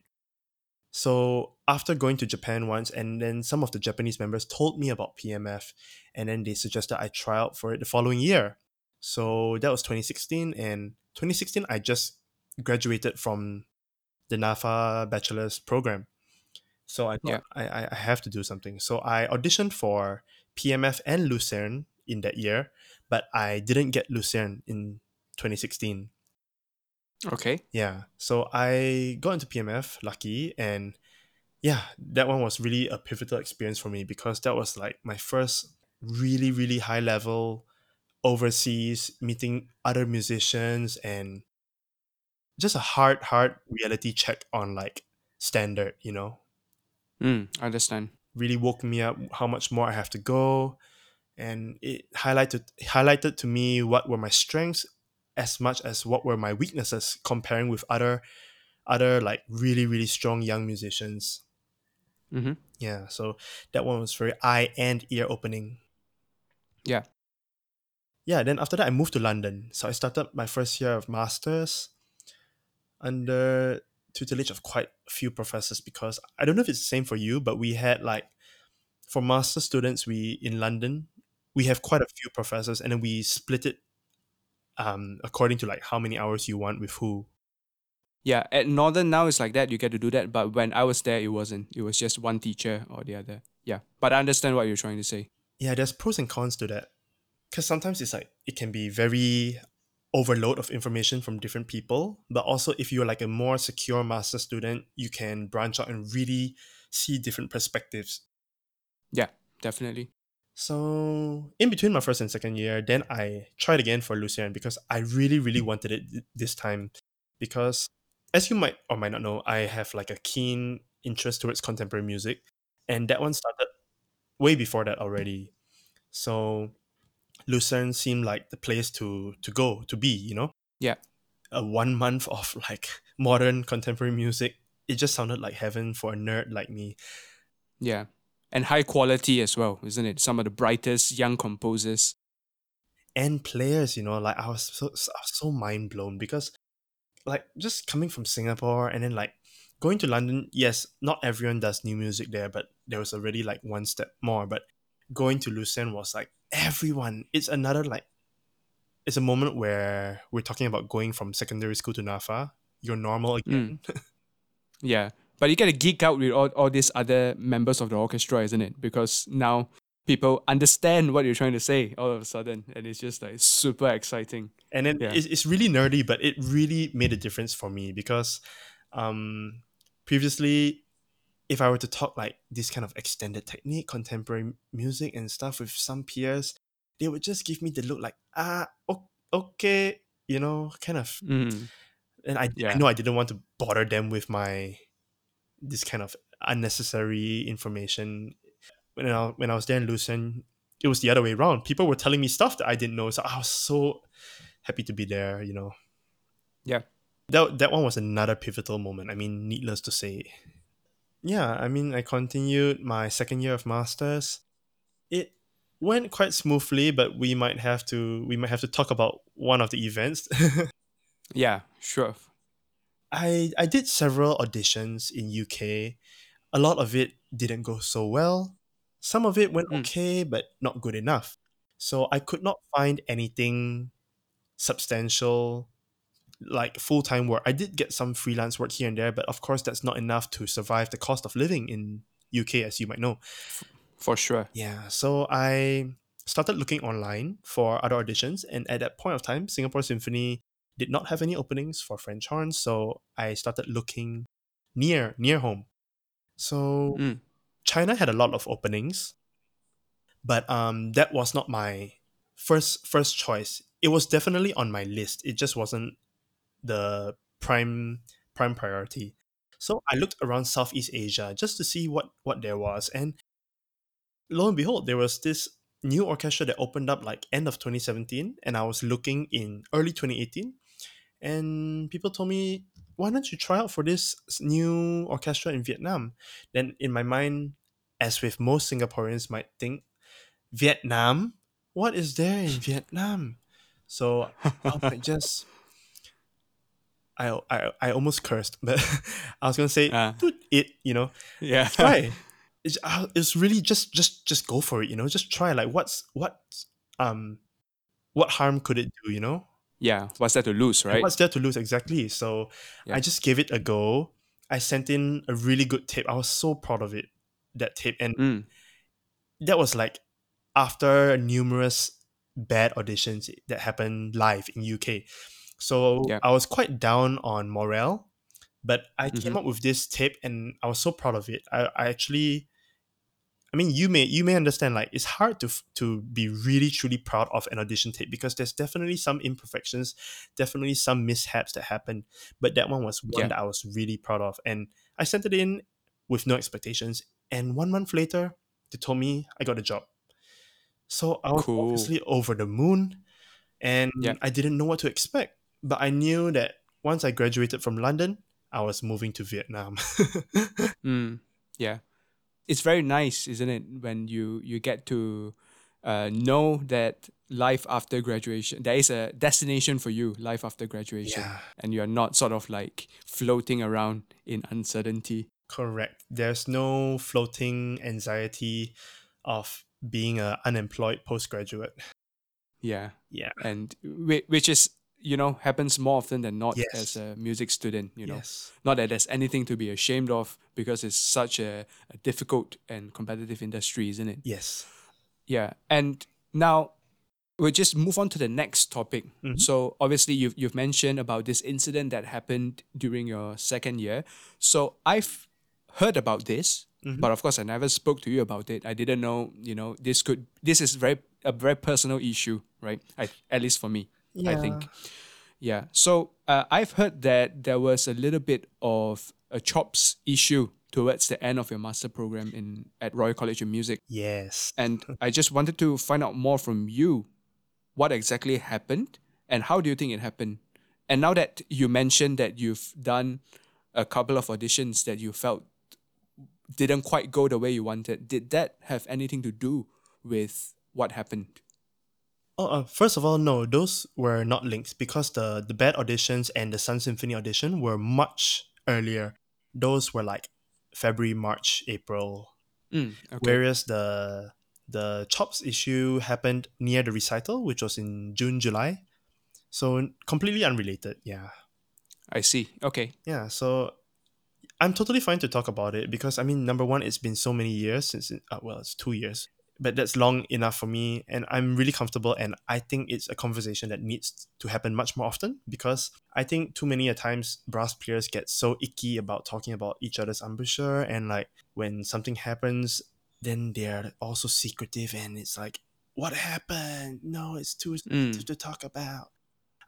So after going to Japan once, and then some of the Japanese members told me about PMF, and then they suggested I try out for it the following year. So that was 2016, and 2016 I just graduated from the NAFA bachelor's program. So I thought Yeah. I, I I have to do something. So I auditioned for PMF and Lucerne in that year, but I didn't get Lucerne in 2016. okay. Yeah. So I got into PMF, lucky, and yeah, that one was really a pivotal experience for me because that was like my first really, really high level overseas meeting other musicians and just a hard, hard reality check on like standard, you know. Mm, I understand. Really woke me up how much more I have to go. And it highlighted highlighted to me what were my strengths as much as what were my weaknesses comparing with other other like really really strong young musicians Mm-hmm. yeah so that one was very eye and ear opening Yeah. yeah then after that i moved to london so i started my first year of masters under tutelage of quite a few professors because i don't know if it's the same for you but we had like for master students we in london we have quite a few professors and then we split it um according to like how many hours you want with who Yeah. At Northern now it's like that. You get to do that. But when I was there, it wasn't. It was just one teacher or the other. Yeah. But I understand what you're trying to say. yeah there's pros and cons to that because sometimes it's like it can be very overload of information from different people. But also if you're like a more secure master student you can branch out and really see different perspectives. Yeah, definitely. so in between my first and second year then i tried again for lucerne because i really really wanted it this time. Because as you might or might not know i have like a keen interest towards contemporary music. And that one started way before that already. So lucerne seemed like the place to to go to be you know Yeah. a one month of (laughs) like modern contemporary music it just sounded like heaven for a nerd like me Yeah. And high quality as well, isn't it? Some of the brightest young composers. and players you know like i was so, so- I was so mind blown because like just coming from singapore and then like going to london yes not everyone does new music there but there was already like one step more but going to lucerne was like everyone it's another like it's a moment where we're talking about going from secondary school to nafa you're normal again (laughs) Yeah. But you get to geek out with all, all these other members of the orchestra, isn't it? Because now people understand what you're trying to say all of a sudden. And it's just like super exciting. and then Yeah. it's, it's really nerdy but it really made a difference for me because um previously if i were to talk like this kind of extended technique contemporary music and stuff with some peers they would just give me the look like ah okay you know kind of Mm. and I, I know i didn't want to bother them with my this kind of unnecessary information when I, when I was there in Lucerne, it was the other way around. People were telling me stuff that I didn't know, so I was so happy to be there. You know, Yeah. that that one was another pivotal moment. I mean, needless to say. Yeah, I mean, I continued my second year of masters. It went quite smoothly, but we might have to we might have to talk about one of the events. (laughs) Yeah, sure. I I did several auditions in UK. A lot of it didn't go so well. Some of it went Mm. okay, but not good enough. So I could not find anything substantial like full-time work. I did get some freelance work here and there, but of course that's not enough to survive the cost of living in UK as you might know. For sure. Yeah, so I started looking online for other auditions, and at that point of time, Singapore Symphony did not have any openings for French horns, so I started looking near near home. So Mm. China had a lot of openings, but um, that was not my first first choice. It was definitely on my list. It just wasn't the prime prime priority. So I looked around Southeast Asia just to see what what there was, and lo and behold, there was this new orchestra that opened up like end of 2017, and I was looking in early 2018, and people told me, why don't you try out for this new orchestra in Vietnam? Then in my mind, as with most Singaporeans might think, Vietnam, what is there in (laughs) Vietnam? So I just. I, I, I almost cursed, but (laughs) I was gonna say Ah. "Dude, it, you know, Yeah. (laughs) try. It's, uh, it's really just just just go for it, you know. Just try. Like what's what um what harm could it do, you know? yeah. What's there to lose, And right? What's there to lose exactly? So Yeah. I just gave it a go. I sent in a really good tape. I was so proud of it, that tape, and Mm. that was like after numerous bad auditions that happened live in UK. So Yeah. I was quite down on morale, but I came Mhm. up with this tape and I was so proud of it. I, I actually I mean you may you may understand like it's hard to to be really truly proud of an audition tape because there's definitely some imperfections, definitely some mishaps that happen, but that one was one Yeah. that I was really proud of and I sent it in with no expectations and 1 month later they told me I got a job. So I was Cool. obviously over the moon and Yeah. I didn't know what to expect. But I knew that once I graduated from London, I was moving to Vietnam. (laughs) Mm, yeah, it's very nice, isn't it, when you you get to uh, know that life after graduation there is a destination for you, life after graduation, yeah, and you're not sort of like floating around in uncertainty. correct. There's no floating anxiety of being an unemployed postgraduate. Yeah, Yeah. and whi- which is you know happens more often than not Yes. as a music student. You know, Yes. not that there's anything to be ashamed of because it's such a, a difficult and competitive industry, isn't it? Yes. Yeah, and now we'll just move on to the next topic. Mhm. So obviously you've you've mentioned about this incident that happened during your second year. So I've heard about this, Mhm. but of course I never spoke to you about it. I didn't know, you know, this could this is very a very personal issue, right? I, at least for me, I think. Yeah. So uh, I've heard that there was a little bit of a chops issue towards the end of your master program in at Royal College of Music. Yes. And (laughs) I just wanted to find out more from you what exactly happened and how do you think it happened? And now that you mentioned that you've done a couple of auditions that you felt didn't quite go the way you wanted, did that have anything to do with what happened? Oh, uh, first of all, no, those were not linked because the the bad auditions and the Sun Symphony audition were much earlier. Those were like February, March, April. Mm, okay. Whereas the the chops issue happened near the recital, which was in June, July. So completely unrelated. Yeah. I see. Okay. Yeah. So I'm totally fine to talk about it because I mean, number one, it's been so many years since. It, uh, well, it's two years, but that's long enough for me, and I'm really comfortable. And I think it's a conversation that needs to happen much more often because I think too many a times brass players get so icky about talking about each other's embouchure, and like when something happens, then they're also secretive, and it's like, what happened? No, it's too Mm. sensitive to talk about.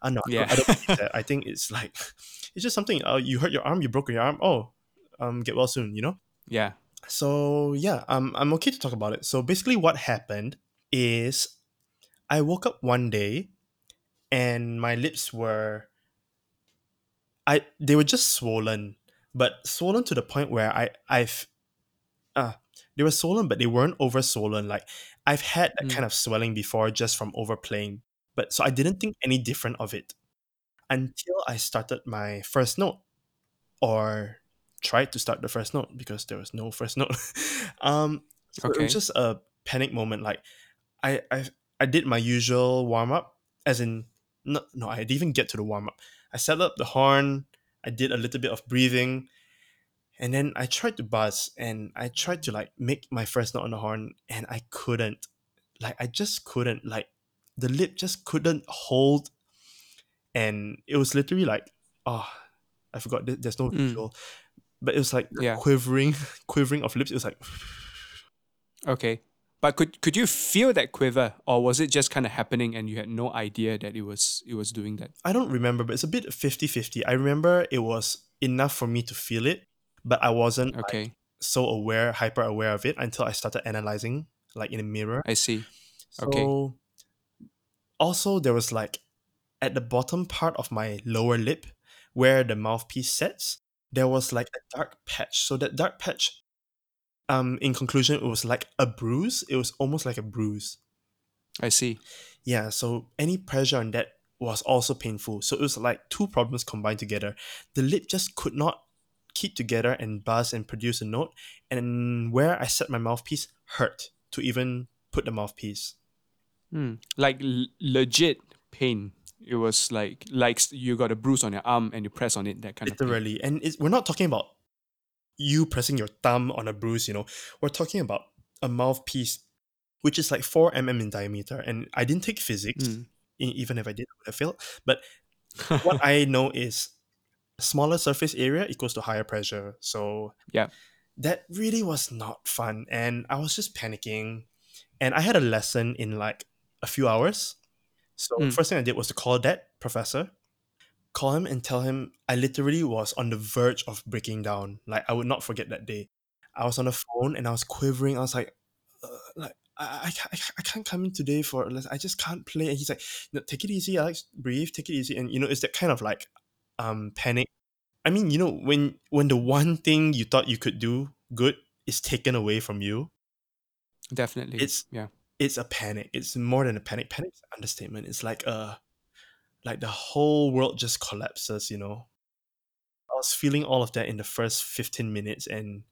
Uh, no, Yeah. I don't think that. (laughs) I think it's like (laughs) it's just something. Uh, you hurt your arm, you broke your arm. Oh, um, get well soon. You know. Yeah. So yeah, um, I'm okay to talk about it. So basically, what happened is, I woke up one day, and my lips were. I they were just swollen, but swollen to the point where I I've, uh, they were swollen, but they weren't over swollen. Like I've had that Mm. kind of swelling before, just from overplaying. But so I didn't think any different of it until I started my first note, or tried to start the first note because there was no first note. (laughs) um, so it Okay. was just a panic moment. Like I I I did my usual warm up, as in no no I didn't even get to the warm up. I set up the horn. I did a little bit of breathing, and then I tried to buzz and I tried to like make my first note on the horn, and I couldn't. Like I just couldn't. Like the lip just couldn't hold, and it was literally like, oh, I forgot. There's no Mm. But it was like Yeah. quivering, (laughs) quivering of lips. It was like, Okay. But could could you feel that quiver, or was it just kind of happening and you had no idea that it was it was doing that? I don't remember, but it's a bit 50-50. I remember it was enough for me to feel it, but I wasn't like, Okay, so aware, hyper aware of it until I started analyzing, like in a mirror. I see. So Okay. also there was like at the bottom part of my lower lip where the mouthpiece sets, there was like a dark patch. So that dark patch, um, in conclusion, it was like a bruise. It was almost like a bruise. I see. Yeah, so any pressure on that was also painful. So it was like two problems combined together. The lip just could not keep together and buzz and produce a note, and where I set my mouthpiece hurt to even put the mouthpiece. Hmm. Like l- legit pain. It was like like you got a bruise on your arm and you press on it. That kind of thing. Literally. And it's, we're not talking about you pressing your thumb on a bruise, you know. We're talking about a mouthpiece which is like 4 mm in diameter. And I didn't take physics, Mm. even if I did, I would have failed. But (laughs) what I know is smaller surface area equals to higher pressure. So Yeah. that really was not fun. And I was just panicking. And I had a lesson in like a few hours. So Mm. first thing I did was to call that professor, call him and tell him I literally was on the verge of breaking down. Like I would not forget that day. I was on the phone and I was quivering. I was like, uh, like I, I, can't, I can't- I can't come in today for. I just can't play. And he's like, no, take it easy, Alex. Breathe. Take it easy. And you know, it's that kind of like um panic. I mean, you know, when when the one thing you thought you could do good is taken away from you, Definitely. It's- yeah. It's a panic. It's more than a panic. Panic's an understatement. It's like a like the whole world just collapses, you know. I was feeling all of that in the first 15 minutes and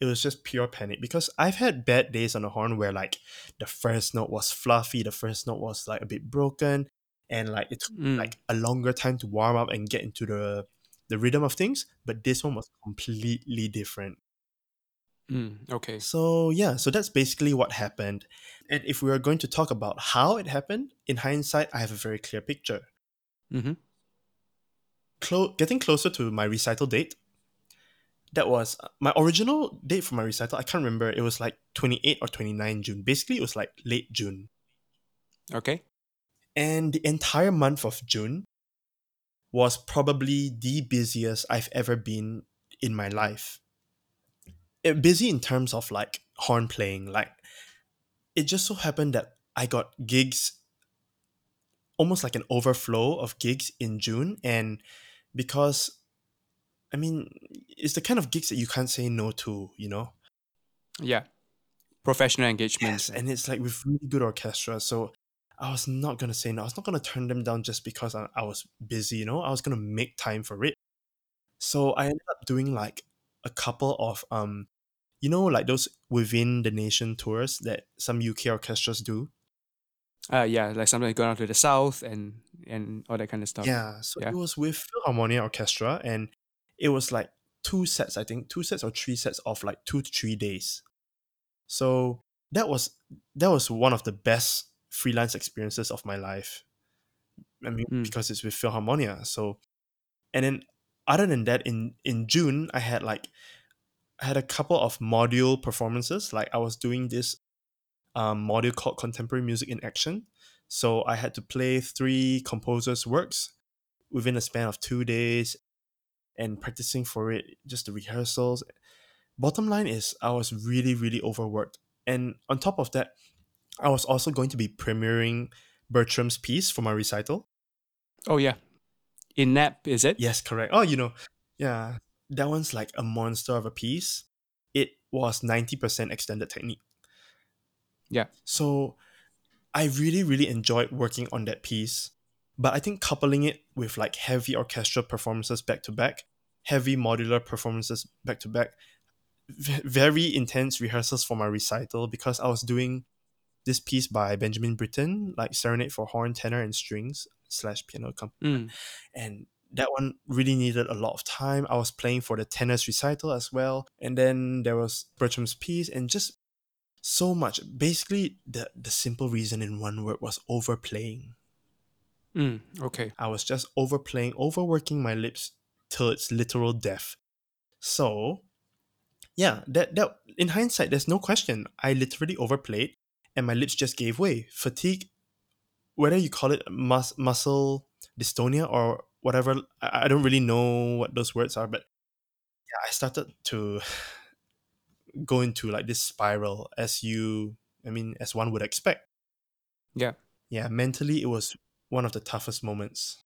it was just pure panic because I've had bad days on the horn where like the first note was fluffy, the first note was like a bit broken and like it took Mm. like a longer time to warm up and get into the the rhythm of things, but this one was completely different. Mm. Okay. So yeah, so that's basically what happened. And if we are going to talk about how it happened, in hindsight, I have a very clear picture. Mm-hmm. Clo- getting closer to my recital date, that was uh, my original date for my recital. I can't remember. It was like 28 or 29 June. Basically, it was like late June. Okay. And the entire month of June was probably the busiest I've ever been in my life. Uh, busy in terms of like horn playing. Like, it just so happened that I got gigs, almost like an overflow of gigs in June. And because, I mean, it's the kind of gigs that you can't say no to, you know? Yeah. Professional engagements. Yes, and it's like with really good orchestra. So I was not gonna say no. I was not gonna turn them down just because I, I was busy. You know, I was gonna make time for it. So I ended up doing like a couple of um, you know, like those within the nation tours that some UK orchestras do. Uh, yeah, like sometimes going out to the south and and all that kind of stuff. Yeah, so Yeah. it was with Philharmonia Orchestra, and it was like two sets, I think, two sets or three sets of like two to three days. So that was that was one of the best freelance experiences of my life. I mean, Mm. because it's with Philharmonia. So, and then other than that, in in June, I had like I had a couple of module performances. Like I was doing this um, module called Contemporary Music in Action. So I had to play three composers' works within a span of two days and practicing for it, just the rehearsals. Bottom line is, I was really, really overworked. And on top of that, I was also going to be premiering Bertram's piece for my recital. Oh yeah. In nap, is it? Yes, correct. Oh, you know, yeah, that one's like a monster of a piece. It was 90% extended technique. Yeah. So I really, really enjoyed working on that piece. But I think coupling it with like heavy orchestral performances back to back, heavy modular performances back to back, very intense rehearsals for my recital because I was doing this piece by Benjamin Britten, like Serenade for Horn, Tenor, and Strings slash piano accompaniment Mm. and that one really needed a lot of time. I was playing for the tenors recital as well, and then there was Bertram's piece, and just so much. Basically, the the simple reason in one word was overplaying. Mm. Okay. I was just overplaying, overworking my lips till it's literal death. So, yeah, that that in hindsight, there's no question. I literally overplayed, and my lips just gave way. Fatigue, whether you call it mus- muscle dystonia or whatever, I-, don't really know what those words are, but yeah, I started to (sighs) go into like this spiral as you, I mean, as one would expect. Yeah. Yeah, mentally, it was one of the toughest moments.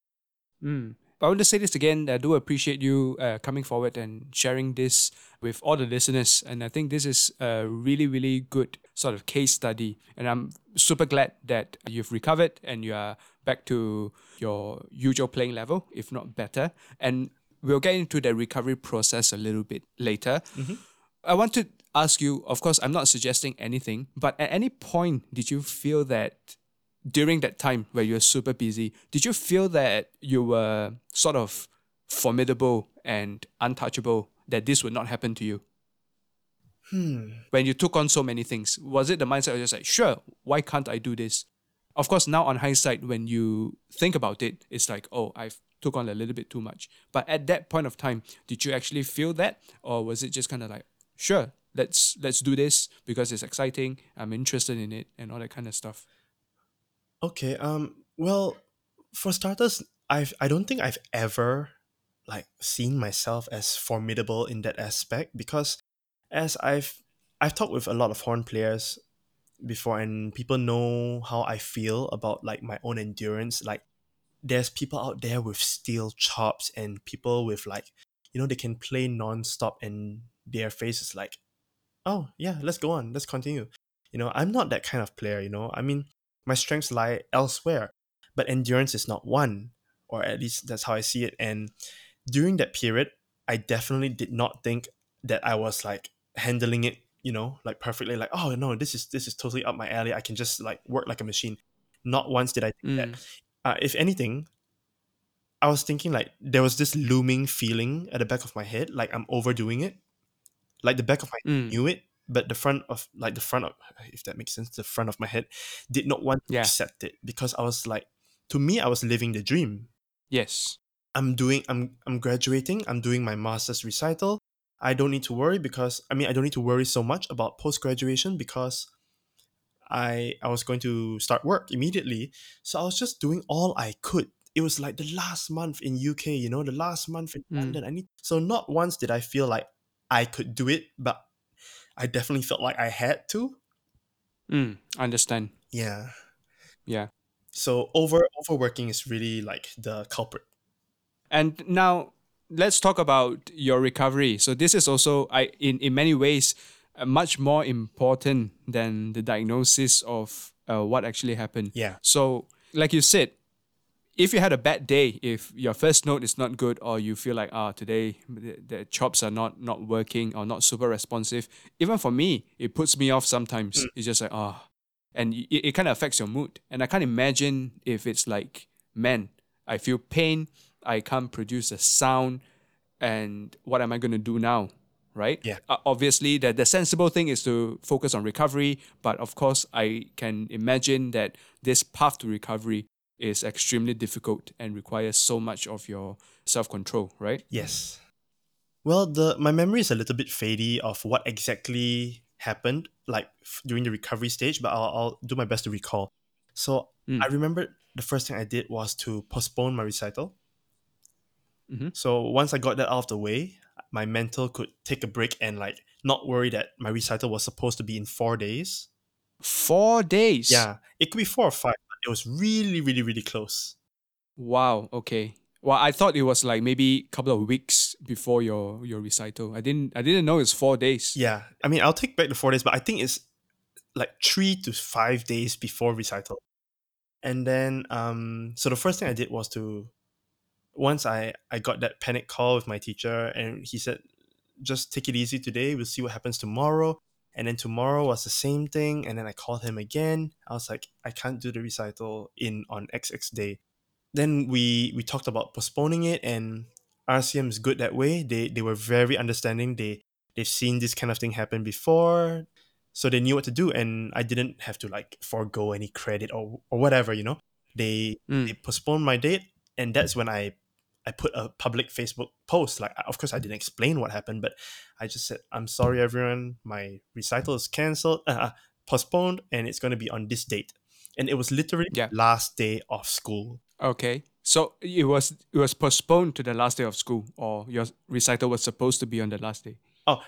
Mm. I want to say this again. I do appreciate you uh, coming forward and sharing this with all the listeners. And I think this is a really, really good sort of case study. And I'm super glad that you've recovered and you are back to your usual playing level, if not better. And we'll get into the recovery process a little bit later. I want to ask you, of course, I'm not suggesting anything, but at any point did you feel that during that time where you were super busy, did you feel that you were sort of formidable and untouchable, that this would not happen to you? Hmm. When you took on so many things, was it the mindset of just like, sure, why can't I do this? Of course, now on hindsight, when you think about it, it's like, oh, I've took on a little bit too much. But at that point of time, did you actually feel that, or was it just kind of like, sure, let's let's do this because it's exciting, I'm interested in it, and all that kind of stuff? Okay. Um. Well, for starters, I've I don't think I've ever like seen myself as formidable in that aspect because as I've I've talked with a lot of horn players before and people know how I feel about like my own endurance. Like there's people out there with steel chops and people with like you know they can play non-stop and their face is like oh yeah let's go on let's continue you know i'm not that kind of player you know i mean my strengths lie elsewhere but endurance is not one or at least that's how i see it and during that period i definitely did not think that i was like handling it you know like perfectly like oh no this is this is totally up my alley i can just like work like a machine not once did i think that Mm. uh, if anything i was thinking like there was this looming feeling at the back of my head like i'm overdoing it like the back of my Mm. knew it but the front of like the front of if that makes sense the front of my head did not want to Yeah. accept it because i was like to me i was living the dream Yes. i'm doing i'm i'm graduating i'm doing my master's recital i don't need to worry because i mean i don't need to worry so much about post graduation because i i was going to start work immediately so i was just doing all i could it was like the last month in uk you know the last month in Mm. london i need so not once did i feel like i could do it but i definitely felt like i had to Mm. I Understand. yeah Yeah. so over overworking is really like the culprit And now let's talk about your recovery. So this is also, I in in many ways, uh, much more important than the diagnosis of uh, what actually happened. yeah So, like you said, if you had a bad day, if your first note is not good, or you feel like ah today the, the chops are not not working or not super responsive, even for me, it puts me off sometimes. It's just like ah, and it, it kind of affects your mood. And I can't imagine if it's like man, I feel pain, I can't produce a sound, and what am I going to do now? Right? Yeah. Uh, obviously, the, the sensible thing is to focus on recovery, but of course, I can imagine that this path to recovery is extremely difficult and requires so much of your self control, right? Yes. Well, the my memory is a little bit fadey of what exactly happened, like f- during the recovery stage. But I'll, I'll do my best to recall. So Mm. I remember the first thing I did was to postpone my recital. Mhm. So once I got that out of the way, my mental could take a break and like not worry that my recital was supposed to be in four days. Four days. Yeah, it could be four or five, but it was really, really, really close. Wow. Okay. Well, I thought it was like maybe a couple of weeks before your your recital. I didn't. I didn't know it's four days. Yeah, I mean, I'll take back the four days, but I think it's like three to five days before recital. And then, um, so the first thing I did was to, once I I got that panic call with my teacher, and he said, just take it easy today. We'll see what happens tomorrow. And then tomorrow was the same thing. And then I called him again. I was like, I can't do the recital in on XX day. Then we we talked about postponing it, and RCM is good that way. They they were very understanding. They they've seen this kind of thing happen before so they knew what to do and i didn't have to like forego any credit or, or whatever you know they Mm. they postponed my date and that's when i i put a public facebook post like of course i didn't explain what happened but i just said i'm sorry everyone my recital is cancelled uh, postponed and it's going to be on this date. And it was literally Yeah. last day of school. Okay. So it was it was postponed to the last day of school, or your recital was supposed to be on the last day. Oh,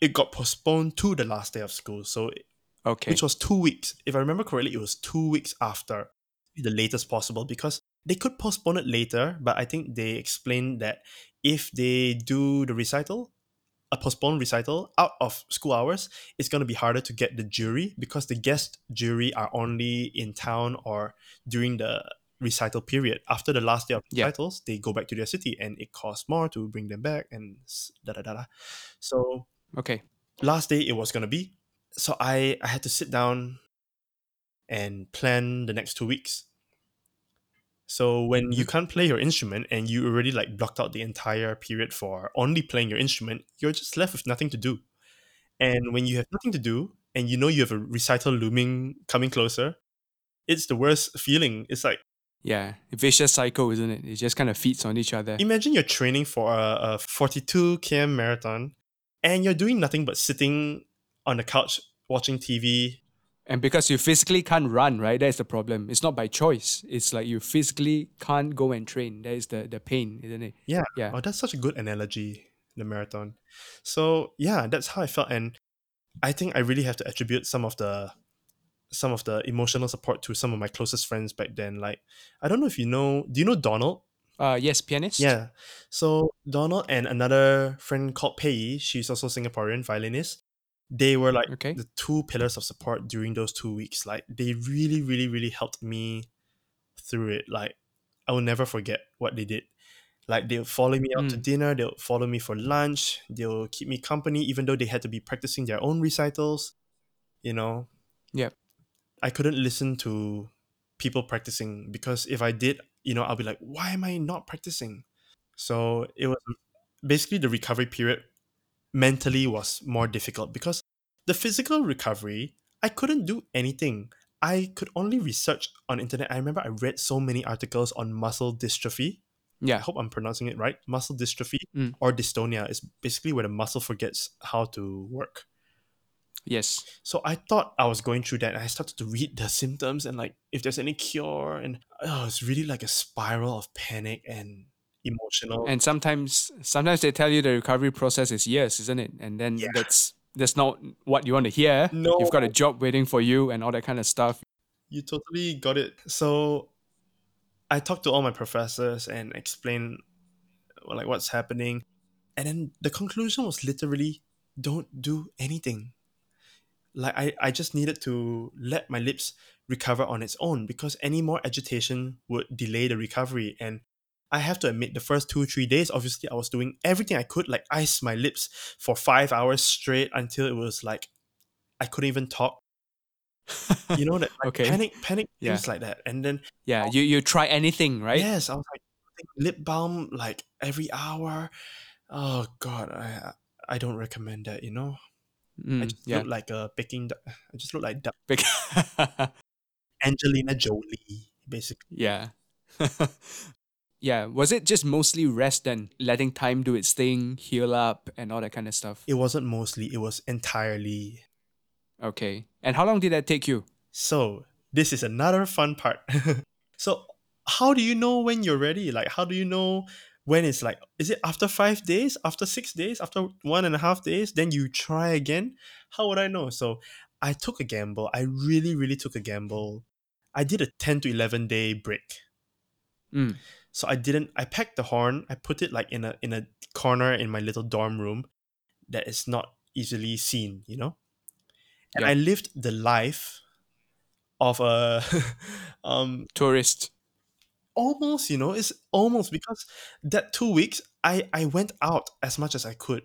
it got postponed to the last day of school. So, it, Okay. which was two weeks. If I remember correctly, it was two weeks after the latest possible because they could postpone it later. But I think they explained that if they do the recital, a postponed recital out of school hours, it's going to be harder to get the jury because the guest jury are only in town or during the recital period. After the last day of Yeah. recitals, they go back to their city and it costs more to bring them back and da da da da. So okay. last day it was gonna be. So I I had to sit down and plan the next two weeks. So when you mm-hmm. can't play your instrument and you already like blocked out the entire period for only playing your instrument, you're just left with nothing to do. And when you have nothing to do and you know you have a recital looming coming closer, it's the worst feeling. It's like Yeah. Vicious cycle, isn't it? It just kind of feeds on each other. imagine you're training for a, a 42 km marathon and you're doing nothing but sitting on the couch watching TV, And because you physically can't run, right? That's the problem. It's not by choice. It's like you physically can't go and train. That is the, the pain, isn't it? Yeah. Yeah. Oh, that's such a good analogy, the marathon. So yeah, that's how I felt. And I think I really have to attribute some of the some of the emotional support to some of my closest friends back then. Like, I don't know if you know do you know Donald? Uh yes, pianist. Yeah. So Donald and another friend called Pei, she's also Singaporean violinist. They were like Okay. the two pillars of support during those two weeks. Like they really, really, really helped me through it. Like I will never forget what they did. Like they'll follow me out to Mm. dinner, they'll follow me for lunch, they'll keep me company, even though they had to be practicing their own recitals. You know, Yeah. I couldn't listen to people practicing because if I did, you know, I'll be like, why am I not practicing? So it was basically the recovery period mentally was more difficult because the physical recovery, I couldn't do anything. I could only research on internet. I remember I read so many articles on muscle dystrophy. Yeah. I hope I'm pronouncing it right. Muscle dystrophy Mm. or dystonia is basically where the muscle forgets how to work. Yes. So I thought I was going through that and I started to read the symptoms and like if there's any cure and oh it's really like a spiral of panic and emotional And sometimes sometimes they tell you the recovery process is years, isn't it? And then Yeah. that's that's not what you want to hear. No. You've got a job waiting for you and all that kind of stuff. you totally got it. So I talked to all my professors and explained like what's happening. And then the conclusion was literally don't do anything. Like I, I just needed to let my lips recover on its own because any more agitation would delay the recovery. And I have to admit the first two, three days, obviously I was doing everything I could, like ice my lips for five hours straight until it was like I couldn't even talk. (laughs) You know that like, Okay. panic panic Yeah. things like that. And then Yeah, you you try anything, right? Yes, I was like lip balm like every hour. Oh god, I I don't recommend that. You know, I Mm, just yeah. look like a duck- I just look like duck. (laughs) Angelina Jolie, basically. yeah. (laughs) yeah. Was it just mostly rest and letting time do its thing, heal up, and all that kind of stuff? It wasn't mostly. It was entirely. Okay. And how long did that take you? So this is another fun part. (laughs) so how do you know when you're ready? Like, how do you know when it's like? Is it after five days? After six days? After one and a half days? Then you try again? How would I know? So I took a gamble. I really, really took a gamble. I did a ten to eleven day break. Mm. So I didn't. I packed the horn. I put it like in a in a corner in my little dorm room that is not easily seen. You know, and Yeah. I lived the life of a (laughs) um Tourist. almost you know it's almost because that two weeks I I went out as much as I could.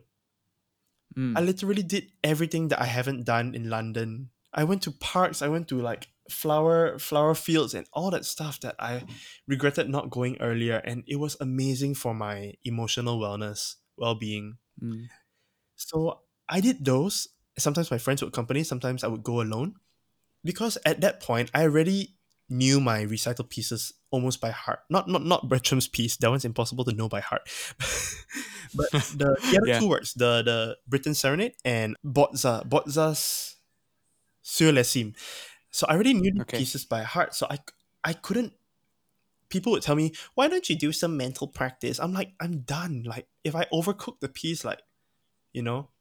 Mm. I literally did everything that I haven't done in London. I went to parks. I went to like flower flower fields and all that stuff that I regretted not going earlier. And it was amazing for my emotional wellness, well being. Mm. So I did those. Sometimes my friends would accompany. Sometimes I would go alone, because at that point I already knew my recital pieces almost by heart. Not not not Bertram's piece. That one's impossible to know by heart. (laughs) but the, the other (laughs) Yeah. two works, the the Britten Serenade and Bozza Bozza's sur les cimes. So I already knew the Okay. pieces by heart. So I I couldn't. People would tell me, "Why don't you do some mental practice?" I'm like, I'm done. Like if I overcook the piece, like you know,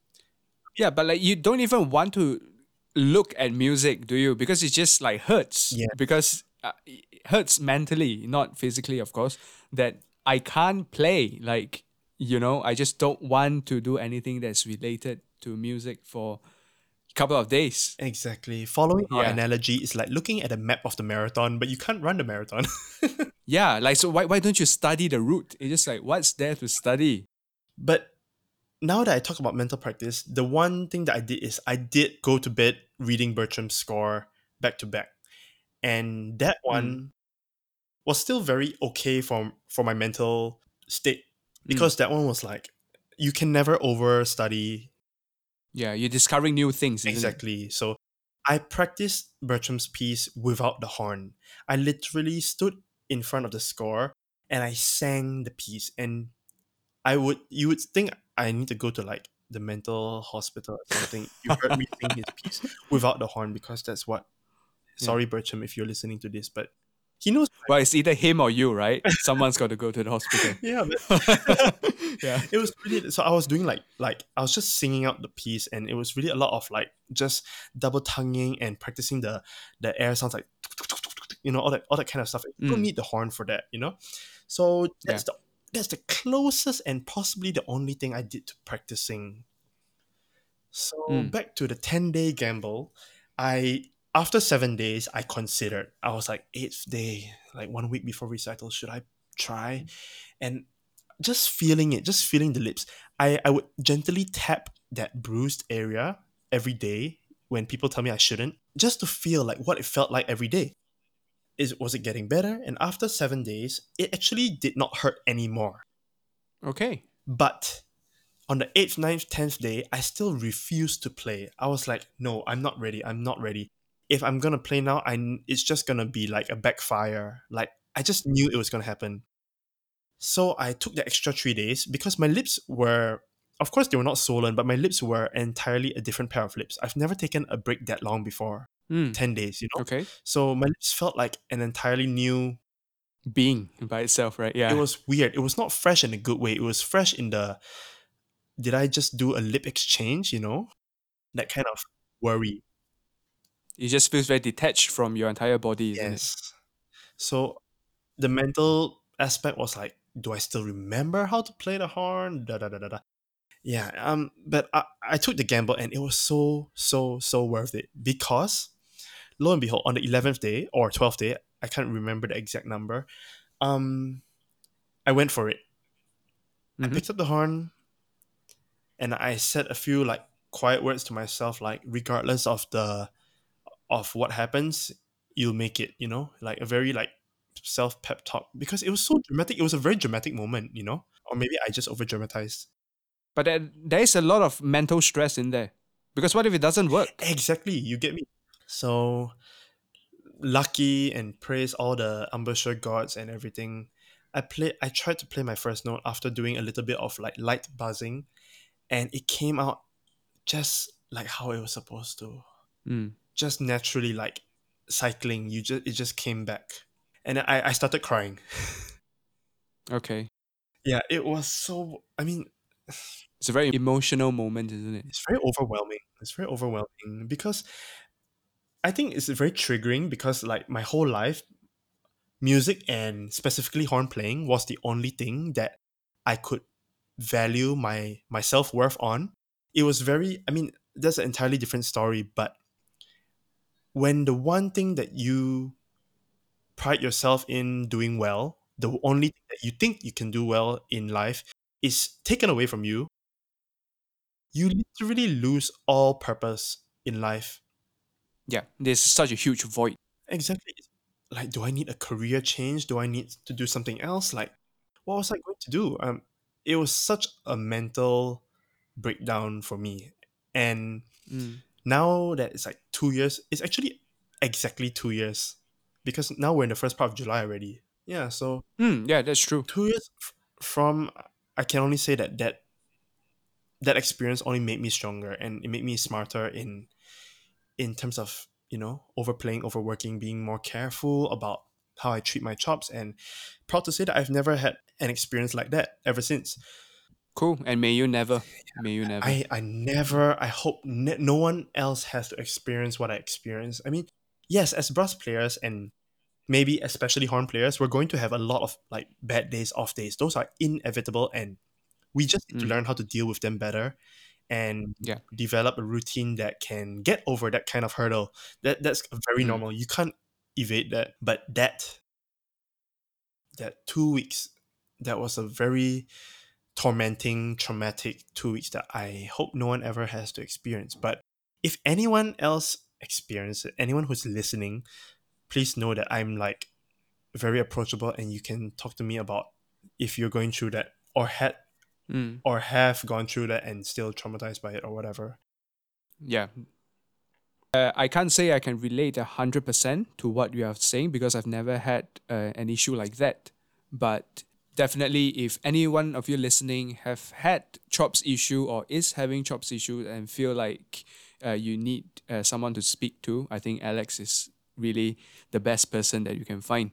Yeah, but like you don't even want to look at music, do you? Because it just like hurts. Yeah. Because uh, it hurts mentally, not physically, of course. That I can't play. Like you know, I just don't want to do anything that's related to music for couple of days. exactly. Following our Yeah. analogy is like looking at a map of the marathon, but you can't run the marathon. (laughs) Yeah, like so. Why why don't you study the route? It's just like what's there to study? But now that I talk about mental practice, the one thing that I did is I did go to bed reading Bertram's score back to back. And that hmm. one was still very okay for for my mental state hmm. because that one was like you can never over study Yeah, you're discovering new things. Isn't It? exactly. So I practiced Bertram's piece without the horn. I literally stood in front of the score and I sang the piece and I would you would think I need to go to like the mental hospital or something. You heard me sing his piece (laughs) without the horn because that's what sorry Bertram if you're listening to this, but he knows Well, it's either him or you, right? Someone's got to go to the hospital. (laughs) yeah, (laughs) yeah. it was really so I was doing like like I was just singing out the piece and it was really a lot of like just double tonguing and practicing the the air sounds like you know all that all that kind of stuff. You don't Mm. need the horn for that, you know. So that's the that's the closest and possibly the only thing I did to practicing. So Mm. back to the 10 day gamble, I after seven days I considered. I was like eighth day, like one week before recital, should I try? Mm. And just feeling it, just feeling the lips. I, I would gently tap that bruised area every day when people tell me I shouldn't, just to feel like what it felt like every day. Is was it getting better? And after seven days, it actually did not hurt anymore. Okay. But on the eighth, ninth, tenth day, I still refused to play. I was like, no, I'm not ready. I'm not ready. If I'm gonna play now, I it's just gonna be like a backfire. Like I just knew it was gonna happen. So I took the extra three days because my lips were, of course, they were not swollen, but my lips were entirely a different pair of lips. I've never taken a break that long before. Mm. Ten days, you know. Okay. So my lips felt like an entirely new Being by itself, right? Yeah. it was weird. It was not fresh in a good way. It was fresh in the did I just do a lip exchange, you know? That kind of worry. It just feels very detached from your entire body? Yes. So the mental aspect was like, do I still remember how to play the horn? Da da da da da. Yeah, um, but I, I took the gamble and it was so, so, so worth it because lo and behold, on the eleventh day or twelfth day, I can't remember the exact number, um I went for it. I Mhm. picked up the horn and I said a few like quiet words to myself, like regardless of the of what happens, you'll make it, you know? Like a very like self pep talk. Because it was so dramatic. It was a very dramatic moment, you know? Or maybe I just over dramatized. But there, there is a lot of mental stress in there. Because what if it doesn't work? Exactly, you get me. So lucky and praise all the embouchure gods and everything. I played I tried to play my first note after doing a little bit of like light buzzing and it came out just like how it was supposed to. Mm. Just naturally like cycling. You just it just came back. And I, I started crying. (laughs) Okay. Yeah, it was so I mean It's a very emotional moment, isn't it? it's very overwhelming. It's very overwhelming because I think it's very triggering because like my whole life, music and specifically horn playing was the only thing that I could value my my self worth on. It was very I mean that's an entirely different story, but when the one thing that you pride yourself in doing well, the only thing that you think you can do well in life is taken away from you, you literally lose all purpose in life. Yeah. There's such a huge void. Exactly. Like, do I need a career change? Do I need to do something else? Like, what was I going to do? Um, it was such a mental breakdown for me. And Mm. Now that it's like two years, it's actually exactly two years because now we're in the first part of July already. Yeah, so Mm, yeah, that's true. two years f- from, I can only say that that that experience only made me stronger and it made me smarter in in terms of you know overplaying, overworking, being more careful about how I treat my chops, and proud to say that I've never had an experience like that ever since. Cool. And may you never, may you never. I, I never, I hope ne- no one else has to experience what I experienced. I mean, yes, as brass players and maybe especially horn players, we're going to have a lot of like bad days, off days. Those are inevitable and we just need to Mm. learn how to deal with them better and Yeah. develop a routine that can get over that kind of hurdle. That that's very Mm. normal. You can't evade that. But that that two weeks, that was a very tormenting, traumatic two weeks that I hope no one ever has to experience. But if anyone else experiences it, anyone who's listening, please know that I'm like very approachable and you can talk to me about if you're going through that or had Mm, or have gone through that and still traumatized by it or whatever. yeah. Uh, I can't say I can relate a hundred percent to what you are saying because I've never had uh, an issue like that. But definitely, if any one of you listening have had chops issue or is having chops issue and feel like uh, you need uh, someone to speak to, I think Alex is really the best person that you can find.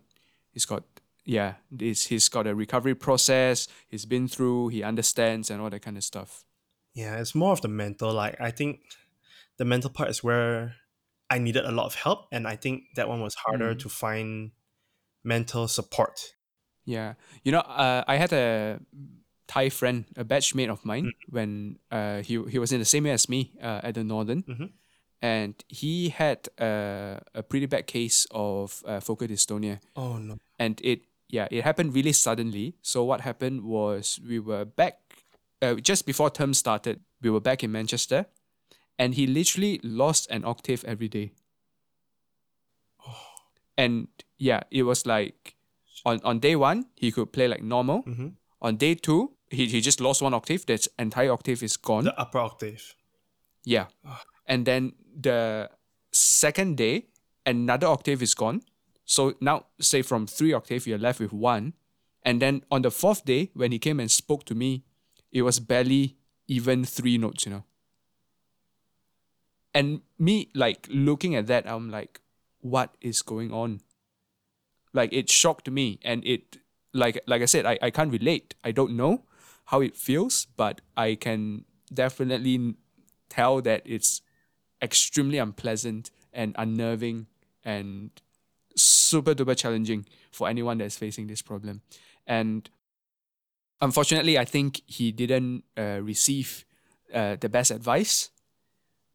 He's got yeah, this he's got a recovery process. He's been through. He understands and all that kind of stuff. Yeah, it's more of the mental. Like I think the mental part is where I needed a lot of help, and I think that one was harder Mm. to find mental support. Yeah, you know, uh, I had a Thai friend, a batchmate of mine, when uh, he he was in the same year as me uh, at the Northern, Mhm. and he had uh, a pretty bad case of uh, focal dystonia, Oh no! and it yeah it happened really suddenly. So what happened was we were back uh, just before term started. We were back in Manchester, and he literally lost an octave every day. Oh. And yeah, it was like on, on day one he could play like normal. hmm On day two, he, he just lost one octave. That entire octave is gone. The upper octave. Yeah. And then the second day, another octave is gone. So now, say from three octave, you're left with one. And then on the fourth day, when he came and spoke to me, it was barely even three notes, you know. And me, like, looking at that, I'm like, what is going on? Like, it shocked me. And it, like, like I said, I, I can't relate. I don't know how it feels, but I can definitely tell that it's extremely unpleasant and unnerving and super duper challenging for anyone that's facing this problem. And unfortunately, I think he didn't uh, receive uh, the best advice.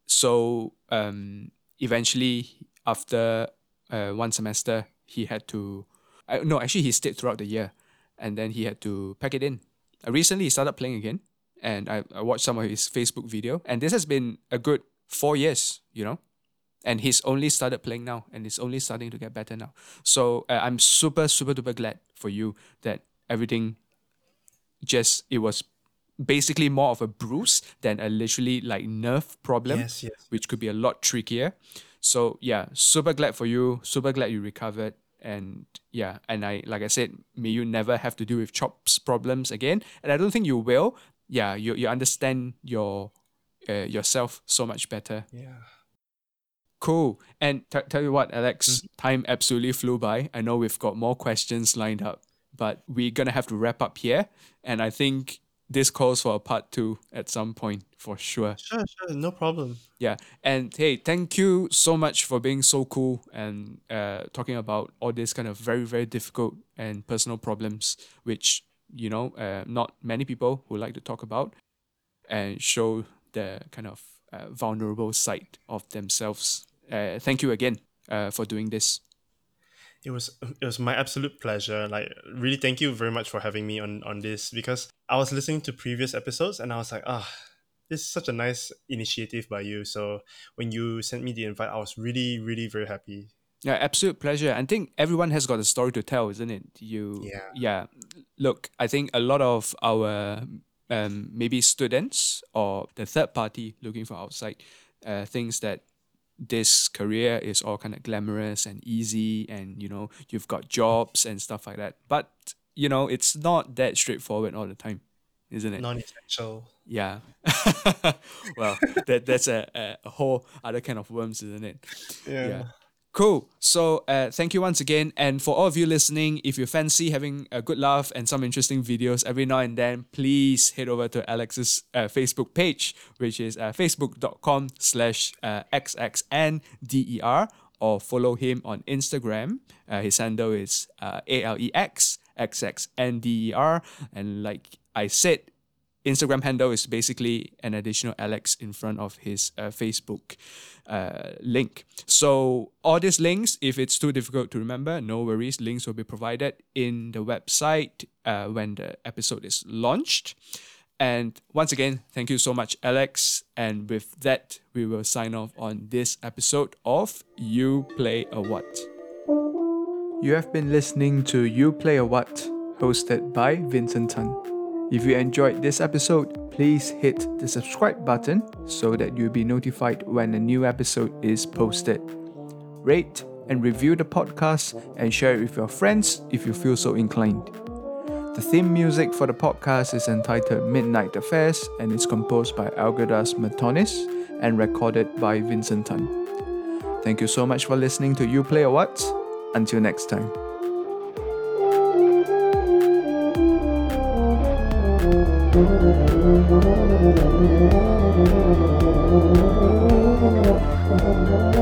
So um, eventually, after uh, one semester, he had to. Uh, no, actually, he stayed throughout the year, and then he had to pack it in. Uh, recently, he started playing again, and I, I watched some of his Facebook video, and this has been a good four years, you know, and he's only started playing now, and he's only starting to get better now. So uh, I'm super super duper glad for you that everything just it was basically more of a bruise than a literally like nerve problem Yes, yes. which could be a lot trickier. So yeah, super glad for you. Super glad you recovered. And yeah, and I like I said, may you never have to deal with chops problems again. And I don't think you will. Yeah, you you understand your uh, yourself so much better. Yeah. Cool. And t- tell you what, Alex, time absolutely flew by. I know we've got more questions lined up, but we're gonna have to wrap up here. And I think this calls for a part two at some point for sure. Sure, sure. No problem. Yeah. And hey, thank you so much for being so cool and uh, talking about all these kind of very, very difficult and personal problems, which, you know, uh, not many people would like to talk about and show the kind of uh, vulnerable side of themselves. Uh, thank you again uh, for doing this. It was it was my absolute pleasure. Like really thank you very much for having me on on this because I was listening to previous episodes and I was like, ah, this is such a nice initiative by you. So when you sent me the invite, I was really, really very happy. Yeah, absolute pleasure. I think everyone has got a story to tell, isn't it? You Yeah. yeah. Look, I think a lot of our um, maybe students or the third party looking for outside uh, thinks that this career is all kind of glamorous and easy and you know you've got jobs and stuff like that but you know it's not that straightforward all the time isn't it Non essential. Yeah. (laughs) well, that that's a, a whole other kind of worms, isn't it? Yeah. yeah. Cool. So, uh, thank you once again. And for all of you listening, if you fancy having a good laugh and some interesting videos every now and then, please head over to Alex's uh, Facebook page, which is uh, facebook.com slash uh, xxnder, or follow him on Instagram. Uh, his handle is uh, A-L-E-X xxnder. And like I said, Instagram handle is basically an additional Alex in front of his uh, Facebook uh, link. So all these links, if it's too difficult to remember, no worries. Links will be provided in the website uh, when the episode is launched. And once again, thank you so much, Alex. And with that, we will sign off on this episode of You Play a What. You have been listening to You Play a What, hosted by Vincent Tan. If you enjoyed this episode, please hit the subscribe button so that you'll be notified when a new episode is posted. Rate and review the podcast and share it with your friends if you feel so inclined. The theme music for the podcast is entitled Midnight Affairs and is composed by Algirdas Matonis and recorded by Vincent Tan. Thank you so much for listening to You Play a What. Until next time. Thank you.